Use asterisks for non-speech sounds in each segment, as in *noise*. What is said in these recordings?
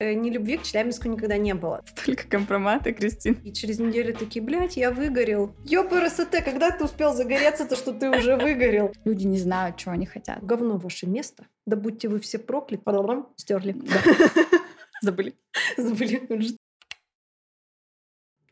Э, ни любви к Челябинску никогда не было. *laughs* Столько компромата, Кристин. И через неделю такие, блядь, я выгорел. Ёпрст, когда ты успел загореться, то что ты уже выгорел? *laughs* Люди не знают, что они хотят. Говно ваше место. Да будьте вы все прокляты. Стерли. *laughs* Забыли. Забыли.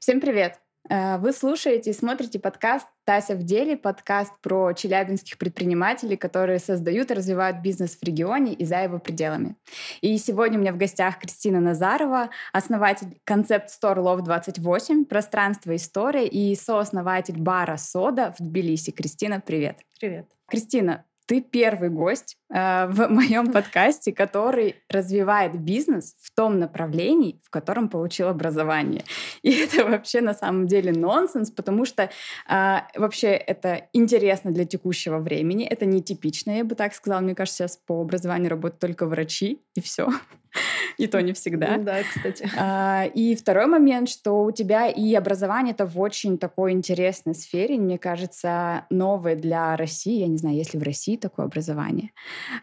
Всем привет! Э, вы слушаете и смотрите подкаст «Тася в деле», подкаст про челябинских предпринимателей, которые создают и развивают бизнес в регионе и за его пределами. И сегодня у меня в гостях Кристина Назарова, основатель концепт Store Love 28, пространство история и сооснователь бара «Сода» в Тбилиси. Кристина, привет! Привет! Кристина, ты первый гость э, в *laughs* моем подкасте, который развивает бизнес в том направлении, в котором получил образование. И *laughs* это вообще на самом деле нонсенс, потому что э, вообще это интересно для текущего времени. Это нетипично, я бы так сказала. Мне кажется, сейчас по образованию работают только врачи, и все. *laughs* И то не всегда. Да, кстати. А, и второй момент, что у тебя и образование это в очень такой интересной сфере, мне кажется, новое для России. Я не знаю, есть ли в России такое образование.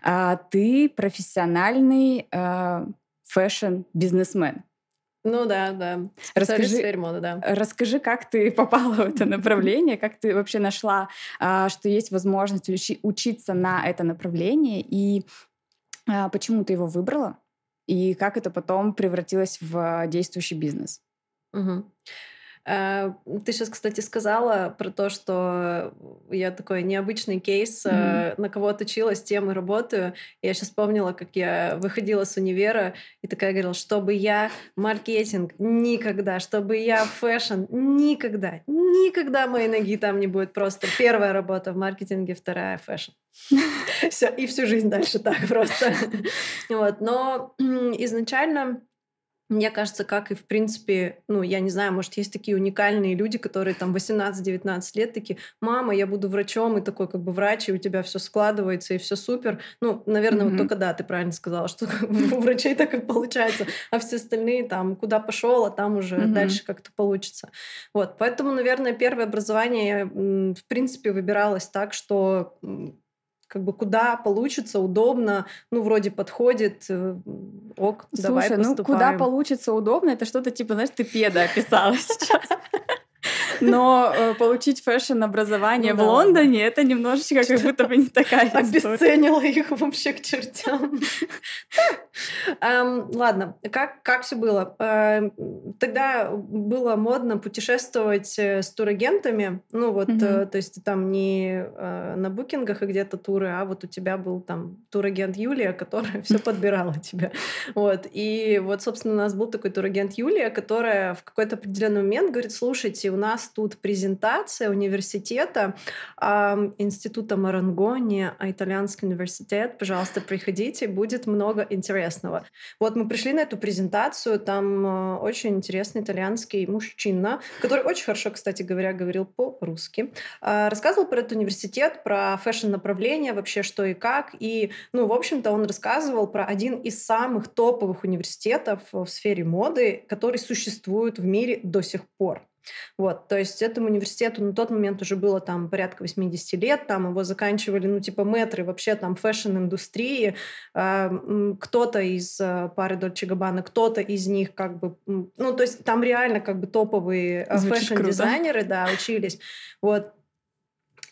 А, ты профессиональный а, фэшн-бизнесмен. Ну да, да. Расскажи, моды, да. расскажи, как ты попала в это направление, как ты вообще нашла, что есть возможность учи- учиться на это направление, и почему ты его выбрала? И как это потом превратилось в действующий бизнес. Угу. Ты сейчас, кстати, сказала про то, что я такой необычный кейс, mm-hmm. на кого отучилась, тем и работаю. Я сейчас вспомнила, как я выходила с универа и такая говорила, чтобы я маркетинг никогда, чтобы я фэшн никогда, никогда моей ноги там не будет. Просто первая работа в маркетинге, вторая фэшн. *laughs* *laughs* Все, и всю жизнь дальше так просто. *laughs* Вот. Но изначально мне кажется, как и в принципе, ну, я не знаю, может, есть такие уникальные люди, которые там 18-19 лет такие, мама, я буду врачом, и такой как бы врач, и у тебя все складывается, и все супер. Ну, наверное, mm-hmm. вот только да, ты правильно сказала, что у врачей так и получается, а все остальные там, куда пошел, а там уже mm-hmm. дальше как-то получится. Вот, поэтому, наверное, первое образование, в принципе, выбиралось так, что как бы куда получится, удобно, ну, вроде подходит, э, ок, Слушай, давай поступаем. ну, куда получится удобно, это что-то типа, знаешь, ты педа описала *laughs* сейчас. Но э, получить фэшн-образование ну, в Лондоне да. это немножечко как будто бы не такая история. Обесценила их вообще к чертям. Эм, ладно, как, все было? Эм, тогда было модно путешествовать э, с турагентами. Ну вот, э, то есть там не на букингах и где-то туры, а вот у тебя был там турагент Юлия, которая все *laughs* подбирала тебя. Вот. И вот, собственно, у нас был такой турагент Юлия, которая в какой-то определенный момент говорит, слушайте, у нас тут презентация университета э, Института Марангони, Итальянский университет. Пожалуйста, приходите, будет много интересного. Вот мы пришли на эту презентацию, там э, очень интересный итальянский мужчина, который очень хорошо, кстати говоря, говорил по-русски. Э, рассказывал про этот университет, про фэшн-направление, вообще что и как. И, ну, в общем-то, он рассказывал про один из самых топовых университетов в сфере моды, который существует в мире до сих пор. Вот, то есть этому университету на тот момент уже было там порядка 80 лет, там его заканчивали, ну, типа мэтры вообще там фэшн-индустрии, э, кто-то из э, пары Дольче Габбана, кто-то из них как бы, ну, то есть там реально как бы топовые э, фэшн-дизайнеры, да, учились, вот,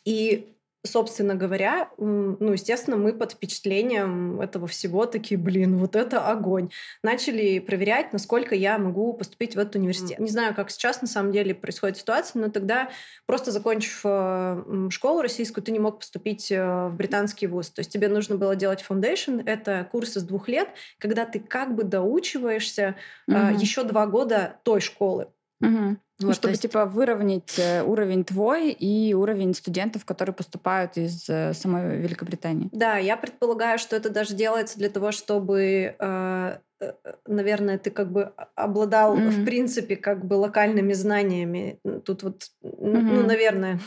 и собственно говоря, ну, естественно, мы под впечатлением этого всего такие, блин, вот это огонь. Начали проверять, насколько я могу поступить в этот университет. Не знаю, как сейчас на самом деле происходит ситуация, но тогда, просто закончив э, школу российскую, ты не мог поступить э, в британский вуз. То есть тебе нужно было делать foundation. Это курс из двух лет, когда ты как бы доучиваешься угу. еще два года той школы. Угу. Вот, чтобы, есть... типа, выровнять э, уровень твой и уровень студентов, которые поступают из э, самой Великобритании. Да, я предполагаю, что это даже делается для того, чтобы, э, наверное, ты как бы обладал, mm-hmm. в принципе, как бы локальными знаниями. Тут вот, mm-hmm. ну, наверное,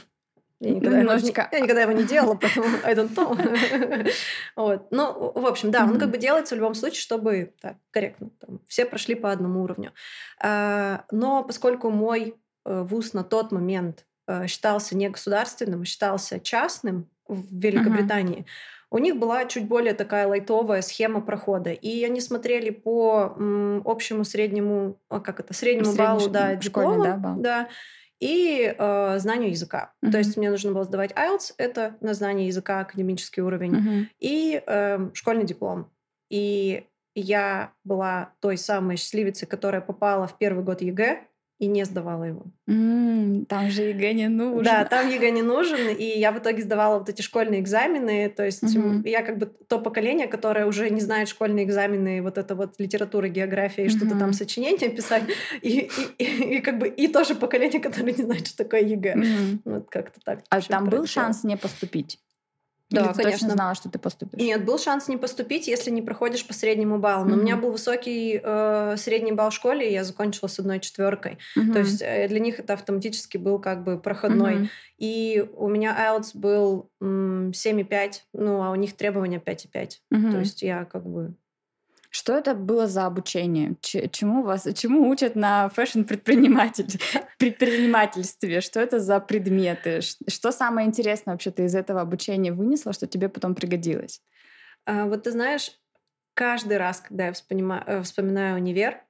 я никогда, Немножечко... его, я никогда его не делала, поэтому *laughs* I don't know. *laughs* вот. Ну, в общем, да, он как бы делается в любом случае, чтобы так, корректно. Там, все прошли по одному уровню. А, но поскольку мой э, вуз на тот момент э, считался не государственным, а считался частным в Великобритании, У них была чуть более такая лайтовая схема прохода. И они смотрели по м, общему среднему, а как это, среднему Средний, баллу, да, диплома. Да, балл. да и э, знанию языка. Uh-huh. То есть мне нужно было сдавать IELTS, это на знание языка, академический уровень, uh-huh. и э, школьный диплом. И я была той самой счастливицей, которая попала в первый год ЕГЭ, и не сдавала его. Mm, там же ЕГЭ не нужен. Да, там ЕГЭ не нужен, и я в итоге сдавала вот эти школьные экзамены, то есть mm-hmm. я как бы то поколение, которое уже не знает школьные экзамены, вот это вот литература, география и mm-hmm. что-то там сочинение писать, *laughs* и, и, и, и как бы и тоже поколение, которое не знает, что такое ЕГЭ. Mm-hmm. Вот как-то так. А там был шанс не поступить? Да, Или ты конечно. точно знала, что ты поступишь? Нет, был шанс не поступить, если не проходишь по среднему баллу. Но mm-hmm. у меня был высокий э, средний балл в школе, и я закончила с одной четверкой. Mm-hmm. То есть э, для них это автоматически был как бы проходной. Mm-hmm. И у меня IELTS был м, 7,5, ну а у них требования 5,5. Mm-hmm. То есть я как бы что это было за обучение? Чему вас, чему учат на фэшн-предприниматель, *laughs* предпринимательстве? Что это за предметы? Что самое интересное вообще ты из этого обучения вынесла, что тебе потом пригодилось? А, вот ты знаешь, каждый раз, когда я вспоминаю, э, вспоминаю универ,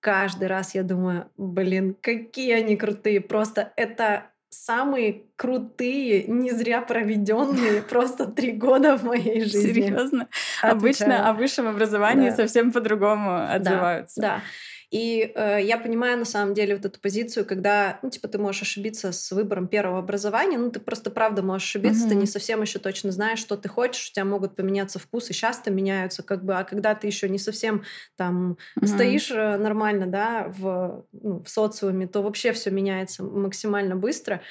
каждый раз я думаю, блин, какие они крутые. Просто это самые крутые, не зря проведенные *laughs* просто три года в моей жизни. Серьезно? Обычно о высшем образовании да. совсем по-другому отзываются. Да. да. И э, я понимаю на самом деле вот эту позицию, когда, ну, типа, ты можешь ошибиться с выбором первого образования, ну, ты просто правда можешь ошибиться, mm-hmm. ты не совсем еще точно знаешь, что ты хочешь, у тебя могут поменяться вкусы, часто меняются, как бы, а когда ты еще не совсем там mm-hmm. стоишь э, нормально, да, в, ну, в социуме, то вообще все меняется максимально быстро.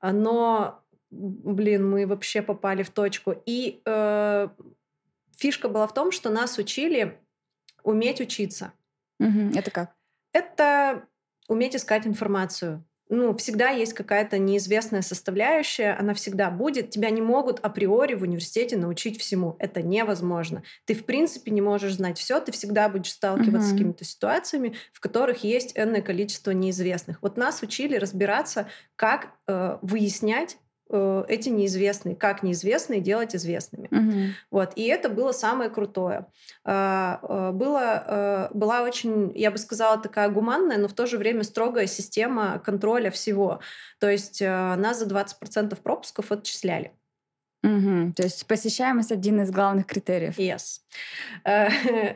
Но, блин, мы вообще попали в точку. И э, фишка была в том, что нас учили уметь учиться. Угу. Это как? Это уметь искать информацию. Ну, всегда есть какая-то неизвестная составляющая, она всегда будет. Тебя не могут априори в университете научить всему. Это невозможно. Ты, в принципе, не можешь знать все, ты всегда будешь сталкиваться uh-huh. с какими-то ситуациями, в которых есть энное количество неизвестных. Вот нас учили разбираться, как э, выяснять эти неизвестные, как неизвестные делать известными. Угу. Вот. И это было самое крутое. А, э, было, э, была очень, я бы сказала, такая гуманная, но в то же время строгая система контроля всего. То есть нас за 20% пропусков отчисляли. Угу. То есть посещаемость один из главных критериев. Yes. Э,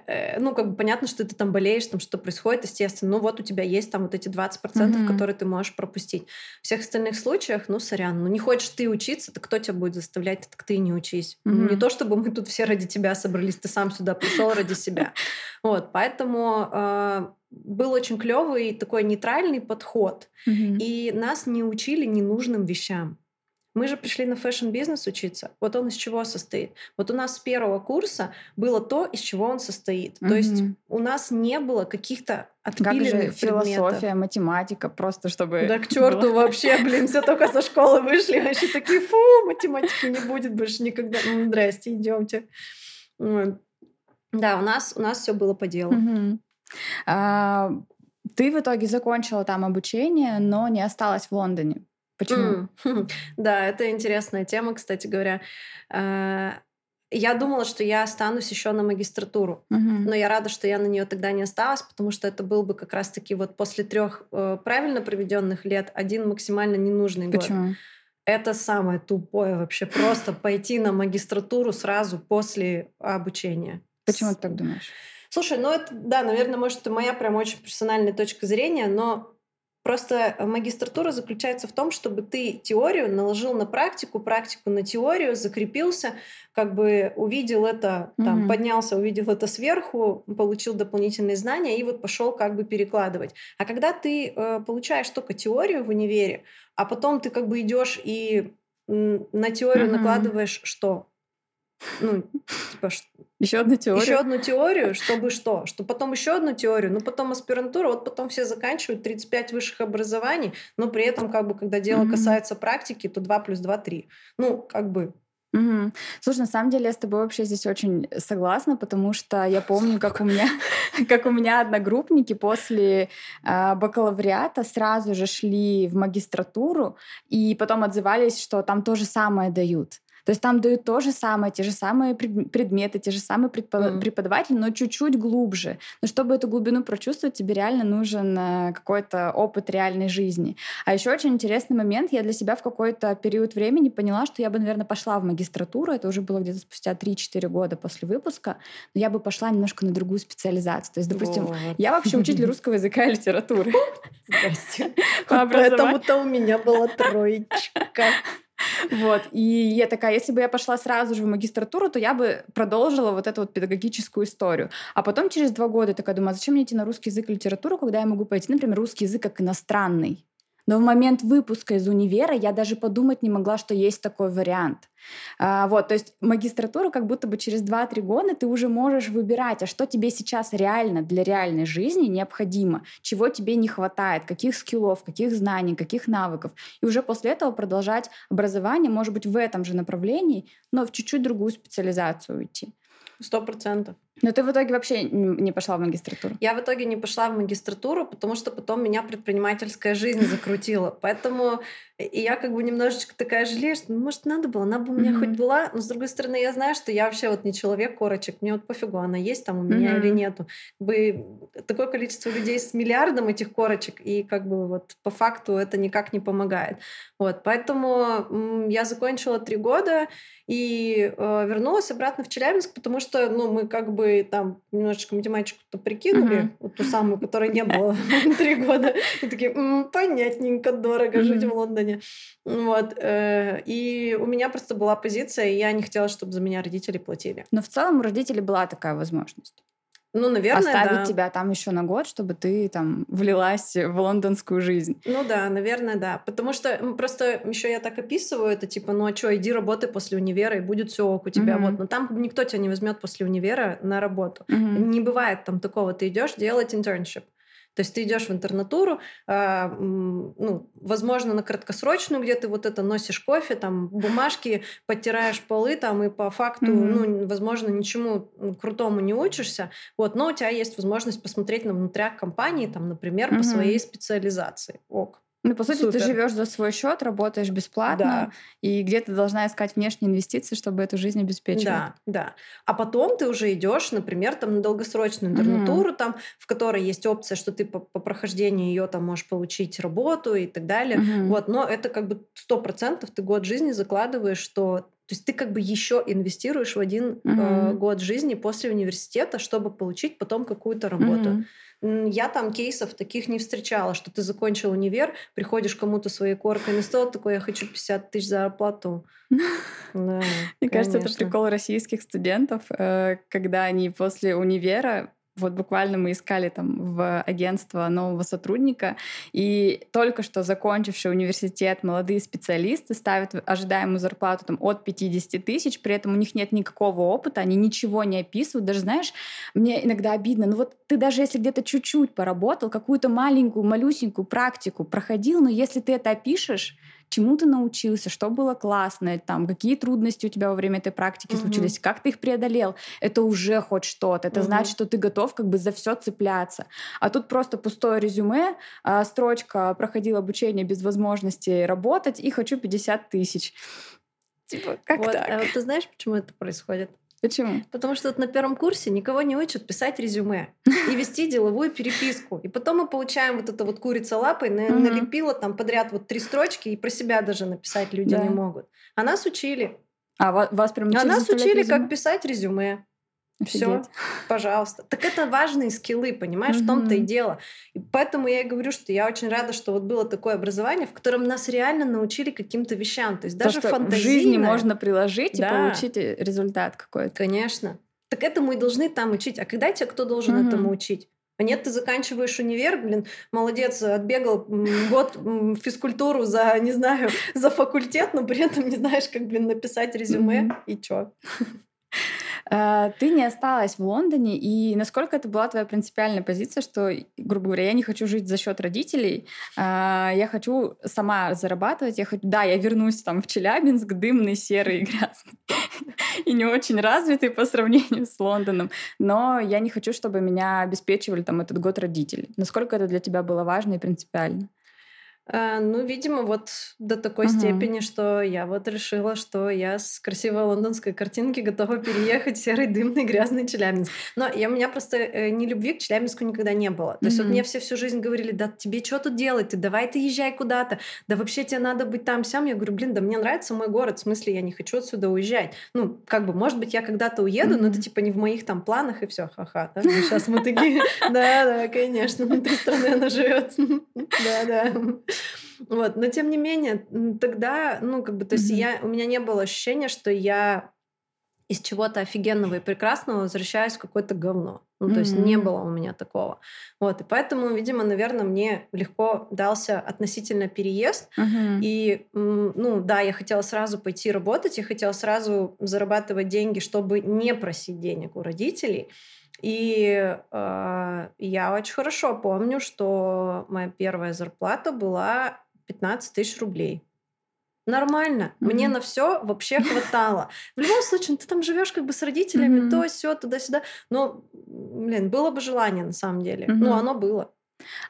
э, ну, как бы понятно, что ты там болеешь, там что происходит, естественно. Ну, вот у тебя есть там вот эти 20%, угу. которые ты можешь пропустить. В всех остальных случаях, ну, сорян, ну, не хочешь ты учиться, так кто тебя будет заставлять, так ты не учись. Угу. Не то, чтобы мы тут все ради тебя собрались, ты сам сюда пришел ради себя. *laughs* Вот, поэтому э, был очень клевый такой нейтральный подход. И нас не учили ненужным вещам. Мы же пришли на фэшн-бизнес учиться. Вот он из чего состоит? Вот у нас с первого курса было то, из чего он состоит. Mm-hmm. То есть у нас не было каких-то отпиленных как же философия, математика, просто чтобы... Да к черту вообще, блин, все только со школы вышли, вообще такие, фу, математики не будет больше никогда. Ну, здрасте, идемте. Да, у нас, у нас все было по делу. А, ты в итоге закончила там обучение, но не осталась в Лондоне. Почему? Mm. Да, это интересная тема, кстати говоря. А, я думала, что я останусь еще на магистратуру, uh-huh. но я рада, что я на нее тогда не осталась, потому что это был бы как раз-таки вот после трех э, правильно проведенных лет один максимально ненужный Почему? год. Это самое тупое вообще просто пойти на магистратуру сразу после обучения. Почему ты так думаешь? Слушай, ну это, да, наверное, может, это моя прям очень персональная точка зрения, но Просто магистратура заключается в том, чтобы ты теорию наложил на практику, практику на теорию, закрепился, как бы увидел это, там, mm-hmm. поднялся, увидел это сверху, получил дополнительные знания и вот пошел как бы перекладывать. А когда ты э, получаешь только теорию в универе, а потом ты как бы идешь и на теорию mm-hmm. накладываешь что? Ну, типа, еще одну теорию. Еще одну теорию, чтобы что? Что потом еще одну теорию, ну потом аспирантура, вот потом все заканчивают 35 высших образований, но при этом, как бы, когда дело mm-hmm. касается практики, то 2 плюс 2 3. Ну, как бы. Угу. Слушай, на самом деле я с тобой вообще здесь очень согласна, потому что я помню, как у меня, *laughs* как у меня одногруппники после э, бакалавриата сразу же шли в магистратуру и потом отзывались, что там то же самое дают. То есть там дают то же самое, те же самые предметы, те же самые mm. преподаватели, но чуть-чуть глубже. Но чтобы эту глубину прочувствовать, тебе реально нужен э, какой-то опыт реальной жизни. А еще очень интересный момент. Я для себя в какой-то период времени поняла, что я бы, наверное, пошла в магистратуру. Это уже было где-то спустя 3-4 года после выпуска. Но я бы пошла немножко на другую специализацию. То есть, допустим, вот. я вообще учитель русского языка и литературы. Здрасте. Поэтому-то у меня была троечка. *laughs* Вот. И я такая, если бы я пошла сразу же в магистратуру, то я бы продолжила вот эту вот педагогическую историю. А потом через два года такая думаю, а зачем мне идти на русский язык и литературу, когда я могу пойти, например, русский язык как иностранный? Но в момент выпуска из универа я даже подумать не могла, что есть такой вариант. А, вот, то есть магистратура как будто бы через 2-3 года ты уже можешь выбирать, а что тебе сейчас реально для реальной жизни необходимо, чего тебе не хватает, каких скиллов, каких знаний, каких навыков. И уже после этого продолжать образование, может быть, в этом же направлении, но в чуть-чуть другую специализацию уйти. Сто процентов. Но ты в итоге вообще не пошла в магистратуру? Я в итоге не пошла в магистратуру, потому что потом меня предпринимательская жизнь закрутила. Поэтому и я как бы немножечко такая жалею, что, ну, может, надо было, она бы у меня mm-hmm. хоть была. Но, с другой стороны, я знаю, что я вообще вот не человек корочек. Мне вот пофигу, она есть там у меня mm-hmm. или нету. Как бы такое количество людей с миллиардом этих корочек, и как бы вот по факту это никак не помогает. Вот, поэтому я закончила три года и э, вернулась обратно в Челябинск, потому что, ну, мы как бы там немножечко математику-то прикинули, mm-hmm. вот ту самую, которой не *laughs* было *laughs* три года, и такие, понятненько, дорого жить в Лондоне Лондоне. Вот. Э, и у меня просто была позиция, и я не хотела, чтобы за меня родители платили. Но в целом у родителей была такая возможность. Ну, наверное, Оставить да. тебя там еще на год, чтобы ты там влилась в лондонскую жизнь. Ну да, наверное, да. Потому что просто еще я так описываю это, типа, ну а что, иди работай после универа, и будет все ок у тебя. Mm-hmm. Вот. Но там никто тебя не возьмет после универа на работу. Mm-hmm. Не бывает там такого. Ты идешь делать internship. То есть ты идешь в интернатуру, э, ну, возможно, на краткосрочную, где ты вот это носишь кофе, там, бумажки, подтираешь полы, там, и по факту, mm-hmm. ну, возможно, ничему крутому не учишься, вот, но у тебя есть возможность посмотреть на внутрях компании, там, например, mm-hmm. по своей специализации. Ок. Ну, по сути, Супер. ты живешь за свой счет, работаешь бесплатно, да. и где-то должна искать внешние инвестиции, чтобы эту жизнь обеспечивать. Да, да. А потом ты уже идешь, например, там на долгосрочную интернатуру, угу. там, в которой есть опция, что ты по, по прохождению ее там можешь получить работу и так далее. Угу. Вот, но это как бы сто процентов ты год жизни закладываешь, что то есть ты как бы еще инвестируешь в один угу. э, год жизни после университета, чтобы получить потом какую-то работу. Угу. Я там кейсов таких не встречала, что ты закончил универ, приходишь кому-то своей коркой на стол, такой, я хочу 50 тысяч зарплату. *laughs* Мне кажется, это прикол российских студентов, э, когда они после универа вот буквально мы искали там в агентство нового сотрудника, и только что закончивший университет молодые специалисты ставят ожидаемую зарплату там, от 50 тысяч, при этом у них нет никакого опыта, они ничего не описывают. Даже, знаешь, мне иногда обидно, ну вот ты даже если где-то чуть-чуть поработал, какую-то маленькую, малюсенькую практику проходил, но если ты это опишешь, чему ты научился, что было классно, там, какие трудности у тебя во время этой практики угу. случились, как ты их преодолел, это уже хоть что-то. Это угу. значит, что ты готов как бы за все цепляться. А тут просто пустое резюме, а, строчка «проходил обучение без возможности работать» и «хочу 50 тысяч». Типа, как вот, так? А вот ты знаешь, почему это происходит? Почему? Потому что вот на первом курсе никого не учат писать резюме и *laughs* вести деловую переписку. И потом мы получаем вот это вот курица лапой, налепила там подряд вот три строчки, и про себя даже написать люди не могут. А нас учили. А вас прям учили А нас учили, как писать резюме. Все, пожалуйста. Так это важные скиллы, понимаешь, в том-то и дело. И поэтому я и говорю, что я очень рада, что вот было такое образование, в котором нас реально научили каким-то вещам. То есть даже То, фантазийное... в жизни можно приложить да. и получить э, результат какой-то. Конечно. Так этому и должны там учить. А когда тебя кто должен угу. этому учить? А нет, ты заканчиваешь универ, блин, молодец, отбегал год физкультуру за, не знаю, *laughs* за факультет, но при этом не знаешь, как, блин, написать резюме mm-hmm. и чё. Э, ты не осталась в Лондоне, и насколько это была твоя принципиальная позиция, что, грубо говоря, я не хочу жить за счет родителей, э, я хочу сама зарабатывать, я хочу, да, я вернусь там в Челябинск, дымный, серый, *laughs* грязный и не очень развитый по сравнению с Лондоном, но я не хочу, чтобы меня обеспечивали там этот год родители. Насколько это для тебя было важно и принципиально? А, ну, видимо, вот до такой угу. степени, что я вот решила, что я с красивой лондонской картинки готова переехать в серый, дымный, грязный Челябинск. Но я, у меня просто э, ни любви к Челябинску никогда не было. То есть вот мне все всю жизнь говорили, да тебе что тут делать? Ты давай ты езжай куда-то. Да вообще тебе надо быть там, сям. Я говорю, блин, да мне нравится мой город. В смысле, я не хочу отсюда уезжать. Ну, как бы, может быть, я когда-то уеду, но это типа не в моих там планах и все, ха-ха. Сейчас мы такие, *laughs* да, да, конечно, внутри страны она живет. *laughs* Да, да. *laughs* Вот, но тем не менее, тогда, ну, как бы, то есть я, у меня не было ощущения, что я из чего-то офигенного и прекрасного возвращаюсь в какое-то говно. Ну, то есть не было у меня такого. Вот, и поэтому, видимо, наверное, мне легко дался относительно переезд. И, ну, да, я хотела сразу пойти работать, я хотела сразу зарабатывать деньги, чтобы не просить денег у родителей. И э, я очень хорошо помню, что моя первая зарплата была 15 тысяч рублей. Нормально. Mm-hmm. Мне на все вообще хватало. В любом случае, ну, ты там живешь как бы с родителями, mm-hmm. то, все, туда-сюда. Но, блин, было бы желание на самом деле. Mm-hmm. Ну, оно было.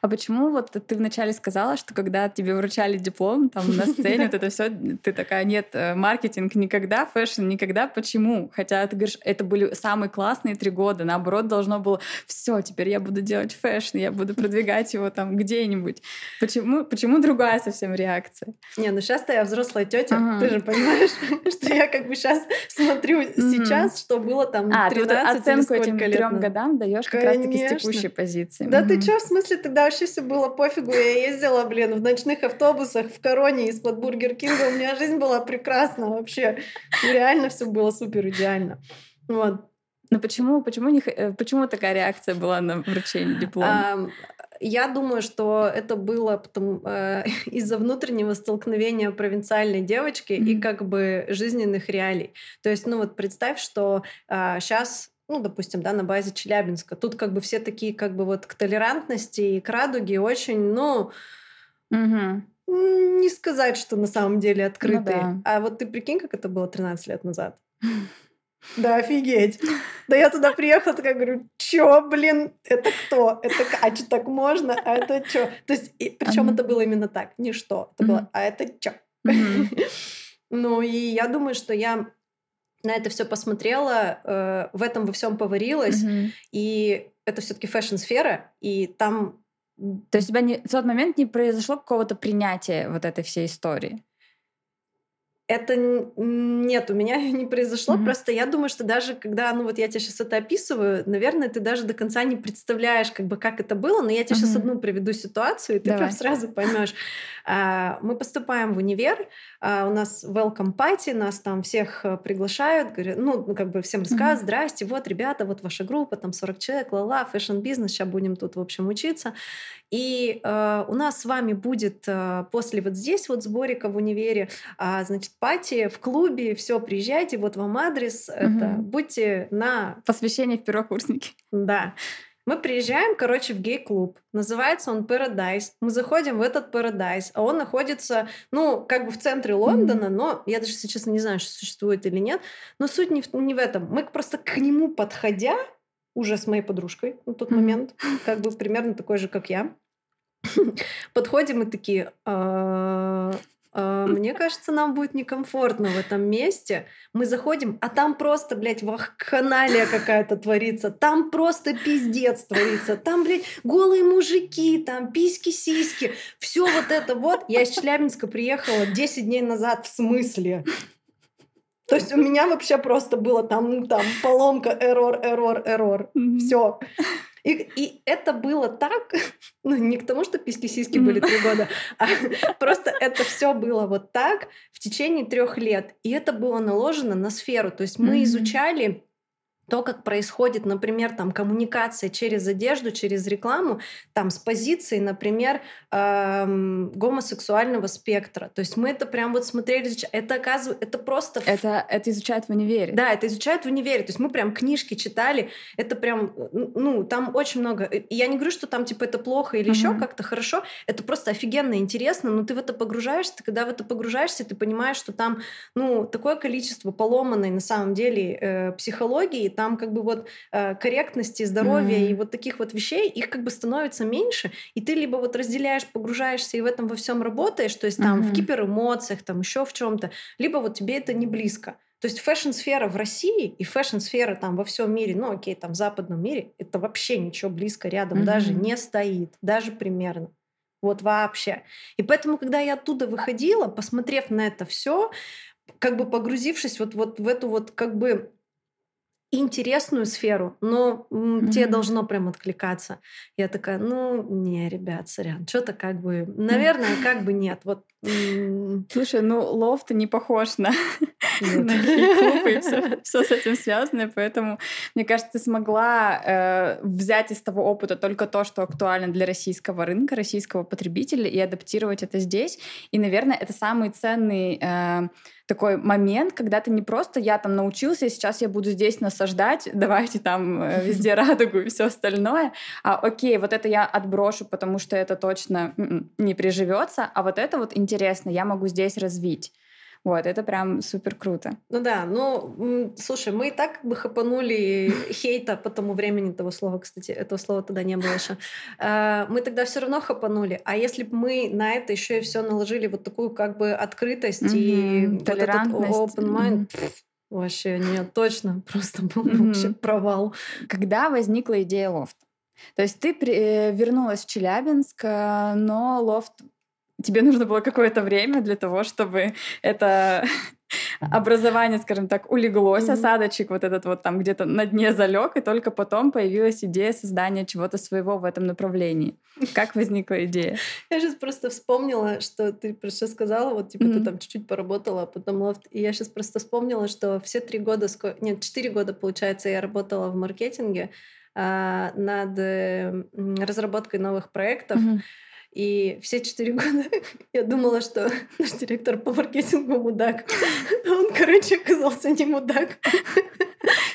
А почему вот ты вначале сказала, что когда тебе вручали диплом там на сцене, вот это все, ты такая, нет, э, маркетинг никогда, фэшн никогда, почему? Хотя ты говоришь, это были самые классные три года, наоборот, должно было, все, теперь я буду делать фэшн, я буду продвигать его там где-нибудь. Почему, почему другая совсем реакция? Не, ну сейчас-то я взрослая тетя, ага. ты же понимаешь, *laughs* что я как бы сейчас смотрю сейчас, что было там 13 а, ты оценку этим трем годам даешь как раз-таки с текущей позиции. Да ты что, в смысле, тогда вообще все было пофигу. Я ездила, блин, в ночных автобусах в короне из-под Бургер Кинга. У меня жизнь была прекрасна вообще. Реально все было супер идеально. Вот. Но почему, почему, не, э, почему такая реакция была на вручение диплома? Я думаю, что это было потом, э, *laughs* из-за внутреннего столкновения провинциальной девочки mm-hmm. и как бы жизненных реалий. То есть, ну вот представь, что э, сейчас ну, допустим, да, на базе Челябинска. Тут как бы все такие как бы вот к толерантности и к радуге очень, ну, угу. не сказать, что на самом деле открытые. Ну, да. А вот ты прикинь, как это было 13 лет назад. *laughs* Да, офигеть. Да я туда приехала, такая говорю, чё, блин, это кто? Это а что так можно? А это чё? То есть, причем это было именно так, не что. Это было, а это чё? *laughs* Ну, и я думаю, что я на это все посмотрела, э, в этом во всем поварилась, mm-hmm. и это все-таки фэшн-сфера, и там... То есть у тебя не, в тот момент не произошло какого-то принятия вот этой всей истории? Это нет, у меня *laughs* не произошло. Mm-hmm. Просто я думаю, что даже когда, ну вот я тебе сейчас это описываю, наверное, ты даже до конца не представляешь, как бы как это было. Но я тебе mm-hmm. сейчас одну приведу ситуацию, и ты Давай. прям сразу поймешь. А, мы поступаем в универ, а, у нас welcome party, нас там всех э, приглашают, говорят, ну как бы всем рассказывают, mm-hmm. здрасте, вот ребята, вот ваша группа, там 40 человек, ла-ла, фэшн-бизнес, сейчас будем тут, в общем, учиться. И э, у нас с вами будет э, после вот здесь вот сборика в универе, э, значит, пати в клубе, все, приезжайте, вот вам адрес, угу. это, будьте на... Посвящение в первокурсники. Да. Мы приезжаем, короче, в гей-клуб. Называется он Paradise. Мы заходим в этот Paradise, а он находится, ну, как бы в центре Лондона, mm-hmm. но я даже, если честно, не знаю, что существует или нет. Но суть не в, не в этом. Мы просто к нему подходя, уже с моей подружкой на тот mm-hmm. момент, как бы примерно такой же, как я, *laughs* подходим и такие, «А, а, мне кажется, нам будет некомфортно в этом месте. Мы заходим, а там просто, блядь, вахханалия какая-то творится. Там просто пиздец творится. Там, блядь, голые мужики, там письки-сиськи. Все вот это вот. Я из Челябинска приехала 10 дней назад. В смысле? То есть у меня вообще просто было там, там поломка, эррор, эррор, эррор. Все. И, и это было так, *laughs* ну не к тому, что письки-сиськи были три года, *laughs* а просто это все было вот так в течение трех лет. И это было наложено на сферу. То есть мы изучали то, как происходит, например, там коммуникация через одежду, через рекламу, там с позиции, например, эм, гомосексуального спектра. То есть мы это прям вот смотрели, это оказывается, это просто... Это, это изучают в универе. Да, это изучают в универе. То есть мы прям книжки читали, это прям, ну, там очень много. Я не говорю, что там типа это плохо или еще как-то хорошо, это просто офигенно интересно, но ты в это погружаешься, ты когда в это погружаешься, ты понимаешь, что там, ну, такое количество поломанной на самом деле э, психологии, там как бы вот э, корректности, здоровья mm-hmm. и вот таких вот вещей, их как бы становится меньше, и ты либо вот разделяешь, погружаешься и в этом во всем работаешь, то есть там mm-hmm. в киберемоциях, там еще в чем-то, либо вот тебе это не близко. То есть фэшн-сфера в России и фэшн-сфера там во всем мире, ну окей, там в западном мире, это вообще ничего близко рядом mm-hmm. даже не стоит, даже примерно. Вот вообще. И поэтому, когда я оттуда выходила, посмотрев на это все, как бы погрузившись вот, вот в эту вот как бы интересную сферу, но mm-hmm. тебе должно прям откликаться. Я такая, ну, не, ребят, сорян, что-то как бы, наверное, как бы нет. Вот. Слушай, ну, лофт не похож на, *laughs* на клуб и все, *laughs* все с этим связано, поэтому, мне кажется, ты смогла э, взять из того опыта только то, что актуально для российского рынка, российского потребителя, и адаптировать это здесь. И, наверное, это самый ценный э, такой момент, когда ты не просто я там научился, и сейчас я буду здесь насаждать, *laughs* давайте там э, везде радугу и все остальное, а окей, вот это я отброшу, потому что это точно м-м, не приживется, а вот это вот интересно, я могу здесь развить. Вот, это прям супер круто. Ну да, ну, слушай, мы и так бы хапанули *laughs* хейта по тому времени того слова, кстати, этого слова тогда не было еще. А, мы тогда все равно хапанули. А если бы мы на это еще и все наложили вот такую как бы открытость и вот этот open mind, вообще нет, точно, *laughs* просто был вообще провал. Когда возникла идея лофта? То есть ты э, вернулась в Челябинск, э, но лофт тебе нужно было какое-то время для того, чтобы это *laughs* образование, скажем так, улеглось, mm-hmm. осадочек вот этот вот там где-то на дне залег, и только потом появилась идея создания чего-то своего в этом направлении. Как возникла идея? *laughs* Я сейчас просто вспомнила, что ты просто сказала, вот типа mm-hmm. ты там чуть-чуть поработала, а потом лофт, и я сейчас просто вспомнила, что все три года, нет, четыре года, получается, я работала в маркетинге а, над разработкой новых проектов. Mm-hmm. И все четыре *laughs* года я думала, что *laughs* наш директор по маркетингу мудак. А *laughs* он, короче, оказался не мудак.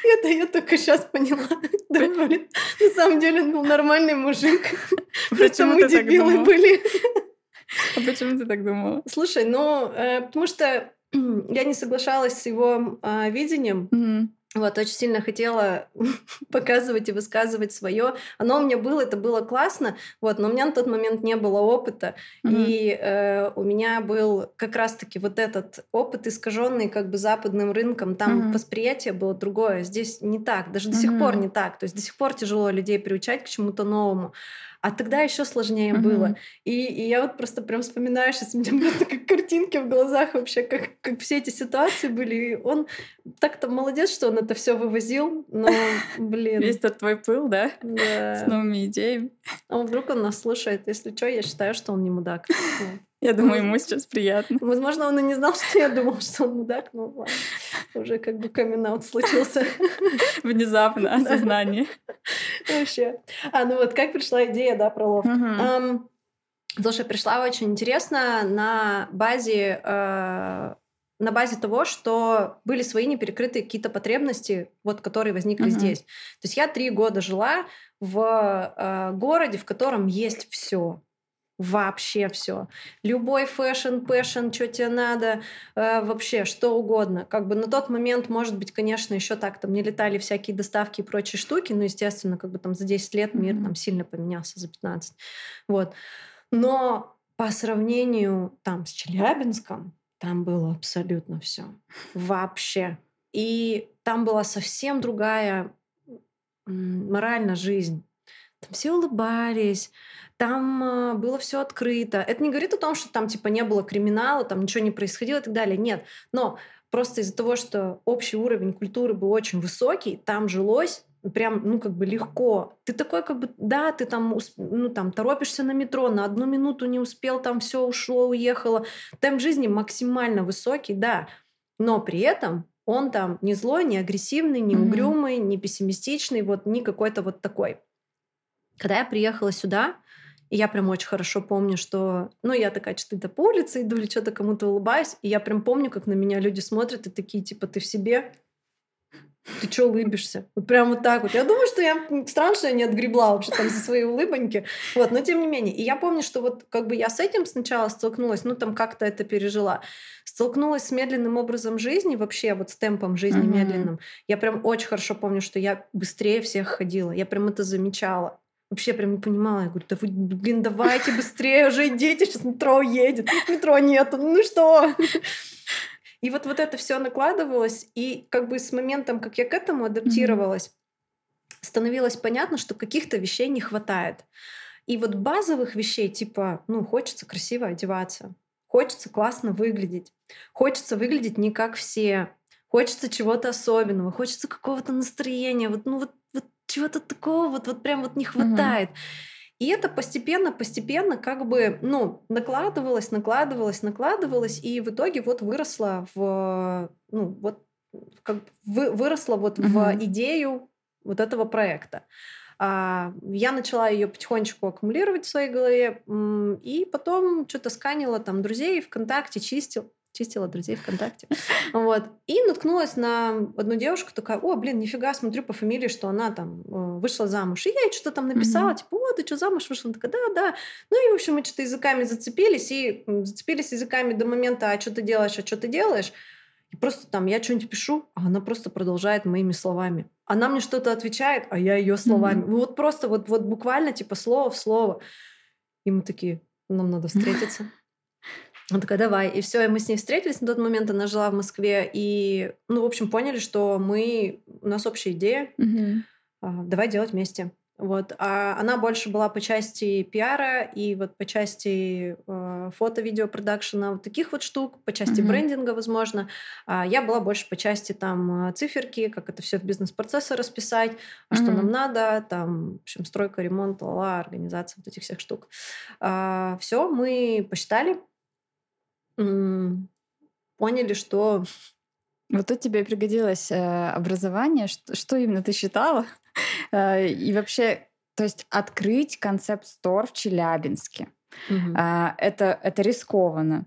Это я только сейчас поняла. Да, блин, на самом деле он был нормальный мужик. Просто мы дебилы были. А почему ты так думала? Слушай, ну, э, потому что *clears throat* я не соглашалась с его э, видением. Вот, очень сильно хотела *laughs* показывать и высказывать свое. Оно у меня было, это было классно, вот, но у меня на тот момент не было опыта. Mm-hmm. И э, у меня был как раз-таки вот этот опыт, искаженный как бы западным рынком. Там mm-hmm. восприятие было другое. Здесь не так, даже до mm-hmm. сих пор не так. То есть до сих пор тяжело людей приучать к чему-то новому. А тогда еще сложнее mm-hmm. было. И, и я вот просто прям вспоминаю, сейчас у меня *laughs* просто как картинки в глазах вообще, как, как все эти ситуации были. И он так-то молодец, что он это все вывозил, но, *laughs* блин. Весь этот твой пыл, да? Да. С новыми идеями. А вдруг он нас слушает? Если что, я считаю, что он не мудак. *laughs* Я думаю, ему сейчас приятно. Возможно, он и не знал, *laughs* что я думал, что он мудак, но ладно. Уже как бы камин случился. *laughs* Внезапно осознание. Вообще. А, ну вот как пришла идея, да, про лофт? Слушай, пришла очень интересно на базе э, на базе того, что были свои неперекрытые какие-то потребности, вот, которые возникли uh-huh. здесь. То есть я три года жила в э, городе, в котором есть все вообще все. Любой фэшн, пэшн, что тебе надо, э, вообще что угодно. Как бы на тот момент, может быть, конечно, еще так там не летали всякие доставки и прочие штуки, но, естественно, как бы там за 10 лет мир mm-hmm. там сильно поменялся, за 15. Вот. Но по сравнению там с Челябинском, там было абсолютно все. Вообще. И там была совсем другая моральная жизнь. Там все улыбались, там э, было все открыто. Это не говорит о том, что там типа не было криминала, там ничего не происходило и так далее. Нет. Но просто из-за того, что общий уровень культуры был очень высокий, там жилось прям, ну, как бы легко. Ты такой, как бы, да, ты там, ну, там, торопишься на метро, на одну минуту не успел, там все ушло, уехало. Темп жизни максимально высокий, да, но при этом он там не злой, не агрессивный, не угрюмый, не пессимистичный, вот не какой-то вот такой. Когда я приехала сюда, и я прям очень хорошо помню, что... Ну, я такая что-то по улице иду или что-то кому-то улыбаюсь. И я прям помню, как на меня люди смотрят и такие, типа, ты в себе? ты что улыбишься? Вот прям вот так вот. Я думаю, что я странно, что я не отгребла вообще там за свои улыбоньки. Вот, но тем не менее. И я помню, что вот как бы я с этим сначала столкнулась, ну там как-то это пережила. Столкнулась с медленным образом жизни вообще, вот с темпом жизни mm-hmm. медленным. Я прям очень хорошо помню, что я быстрее всех ходила. Я прям это замечала. Вообще прям не понимала. Я говорю, да вы, блин, давайте быстрее уже идите, сейчас метро едет. Метро нету, ну что? И вот, вот это все накладывалось, и как бы с моментом, как я к этому адаптировалась, mm-hmm. становилось понятно, что каких-то вещей не хватает. И вот базовых вещей, типа, ну, хочется красиво одеваться, хочется классно выглядеть, хочется выглядеть не как все, хочется чего-то особенного, хочется какого-то настроения, вот, ну, вот, вот чего-то такого вот, вот прям вот не хватает. Mm-hmm. И это постепенно, постепенно как бы, ну, накладывалось, накладывалось, накладывалось, и в итоге вот выросло в, ну, вот, как вы, выросло вот uh-huh. в идею вот этого проекта. А, я начала ее потихонечку аккумулировать в своей голове, и потом что-то сканила там друзей ВКонтакте, чистил, чистила друзей ВКонтакте. *laughs* Вот. И наткнулась на одну девушку, такая, о, блин, нифига, смотрю по фамилии, что она там э, вышла замуж. И я ей что-то там написала, mm-hmm. типа, о, ты что, замуж вышла? Она такая, да, да. Ну и, в общем, мы что-то языками зацепились, и зацепились языками до момента, а что ты делаешь, а что ты делаешь. И просто там я что-нибудь пишу, а она просто продолжает моими словами. Она мне что-то отвечает, а я ее словами. Mm-hmm. Вот просто вот, вот буквально типа слово в слово. И мы такие, нам надо *laughs* встретиться. Она такая, давай. И все, и мы с ней встретились на тот момент, она жила в Москве, и, ну, в общем, поняли, что мы, у нас общая идея, угу. давай делать вместе. Вот. А она больше была по части пиара и вот по части э, фото-видео продакшена, вот таких вот штук, по части mm-hmm. брендинга, возможно. А я была больше по части там циферки, как это все в бизнес-процессы расписать, а mm-hmm. что нам надо, там, в общем, стройка, ремонт, ла, организация вот этих всех штук. А, все, мы посчитали, поняли, что... Вот тут тебе пригодилось э, образование. Что, что именно ты считала? *laughs* Э, и вообще, то есть открыть концепт-стор в Челябинске. Угу. Это, это рискованно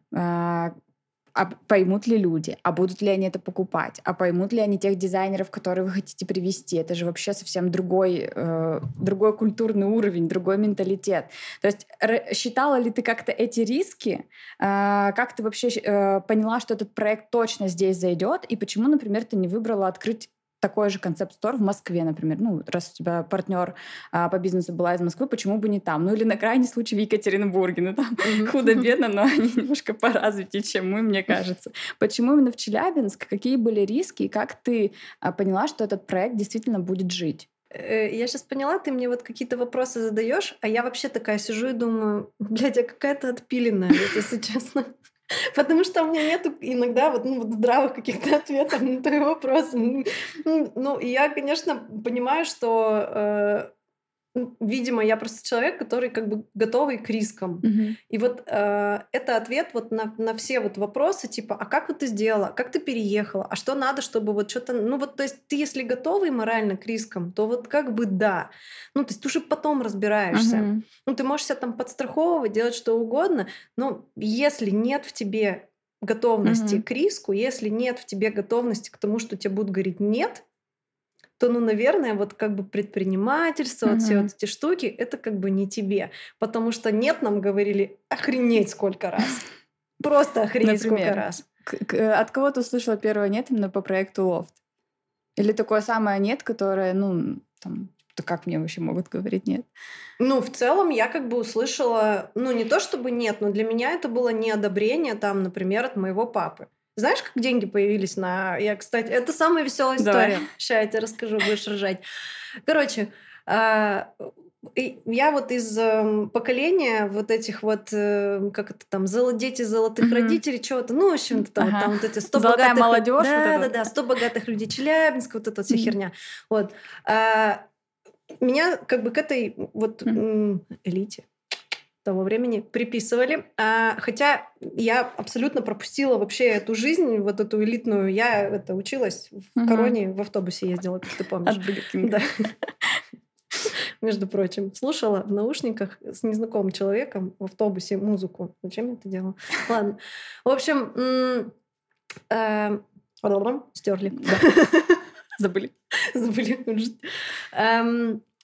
а поймут ли люди, а будут ли они это покупать, а поймут ли они тех дизайнеров, которые вы хотите привести. Это же вообще совсем другой, э, другой культурный уровень, другой менталитет. То есть считала ли ты как-то эти риски? Э, как ты вообще э, поняла, что этот проект точно здесь зайдет? И почему, например, ты не выбрала открыть такой же концепт-стор в Москве, например. Ну, раз у тебя партнер а, по бизнесу была из Москвы, почему бы не там? Ну, или на крайний случай в Екатеринбурге. Ну, там худо-бедно, но они *laughs* немножко поразвитее, чем мы, мне кажется. Почему именно в Челябинск? Какие были риски? И как ты а, поняла, что этот проект действительно будет жить? Э, я сейчас поняла, ты мне вот какие-то вопросы задаешь, а я вообще такая сижу и думаю, блядь, я какая-то отпиленная, если честно. *laughs* Потому что у меня нет иногда вот, ну, вот здравых каких-то *laughs* ответов на твои вопросы. Ну я, конечно, понимаю, что э, видимо, я просто человек, который как бы готовый к рискам. Mm-hmm. И вот э, это ответ вот на, на все вот вопросы, типа, а как вот ты сделала, как ты переехала, а что надо, чтобы вот что-то, ну вот, то есть ты если готовый морально к рискам, то вот как бы да. Ну, то есть ты уже потом разбираешься. Mm-hmm. Ну, ты можешь себя там подстраховывать, делать что угодно, но если нет в тебе готовности mm-hmm. к риску, если нет в тебе готовности к тому, что тебе будут говорить нет, то, ну, наверное, вот как бы предпринимательство, mm-hmm. вот все вот эти штуки, это как бы не тебе. Потому что нет, нам говорили, охренеть сколько раз. Просто охренеть сколько раз. От кого ты услышала первое нет именно по проекту Лофт? Или такое самое нет, которое, ну, там, то как мне вообще могут говорить нет? Ну, в целом, я как бы услышала, ну, не то чтобы нет, но для меня это было неодобрение, там, например, от моего папы. Знаешь, как деньги появились на... Я, кстати, это самая веселая история. *laughs* Давай. Сейчас я тебе расскажу, будешь ржать. Короче, а, я вот из эм, поколения вот этих вот, э, как это там, дети золотых mm-hmm. родителей, чего-то, ну, в общем-то, там, ага. там вот эти 100 Золотая богатых... молодежь. Да, вот да, да, 100 богатых людей Челябинска, вот эта вся mm-hmm. херня. Вот. А, меня как бы к этой вот mm-hmm. элите, того времени приписывали. А, хотя я абсолютно пропустила вообще эту жизнь, вот эту элитную. Я это училась в угу. Короне, в автобусе ездила, как ты помнишь. Да. *laughs* Между прочим, слушала в наушниках с незнакомым человеком в автобусе музыку. Зачем я это делала? Ладно. В общем, э, стерли. *laughs* Забыли. Забыли.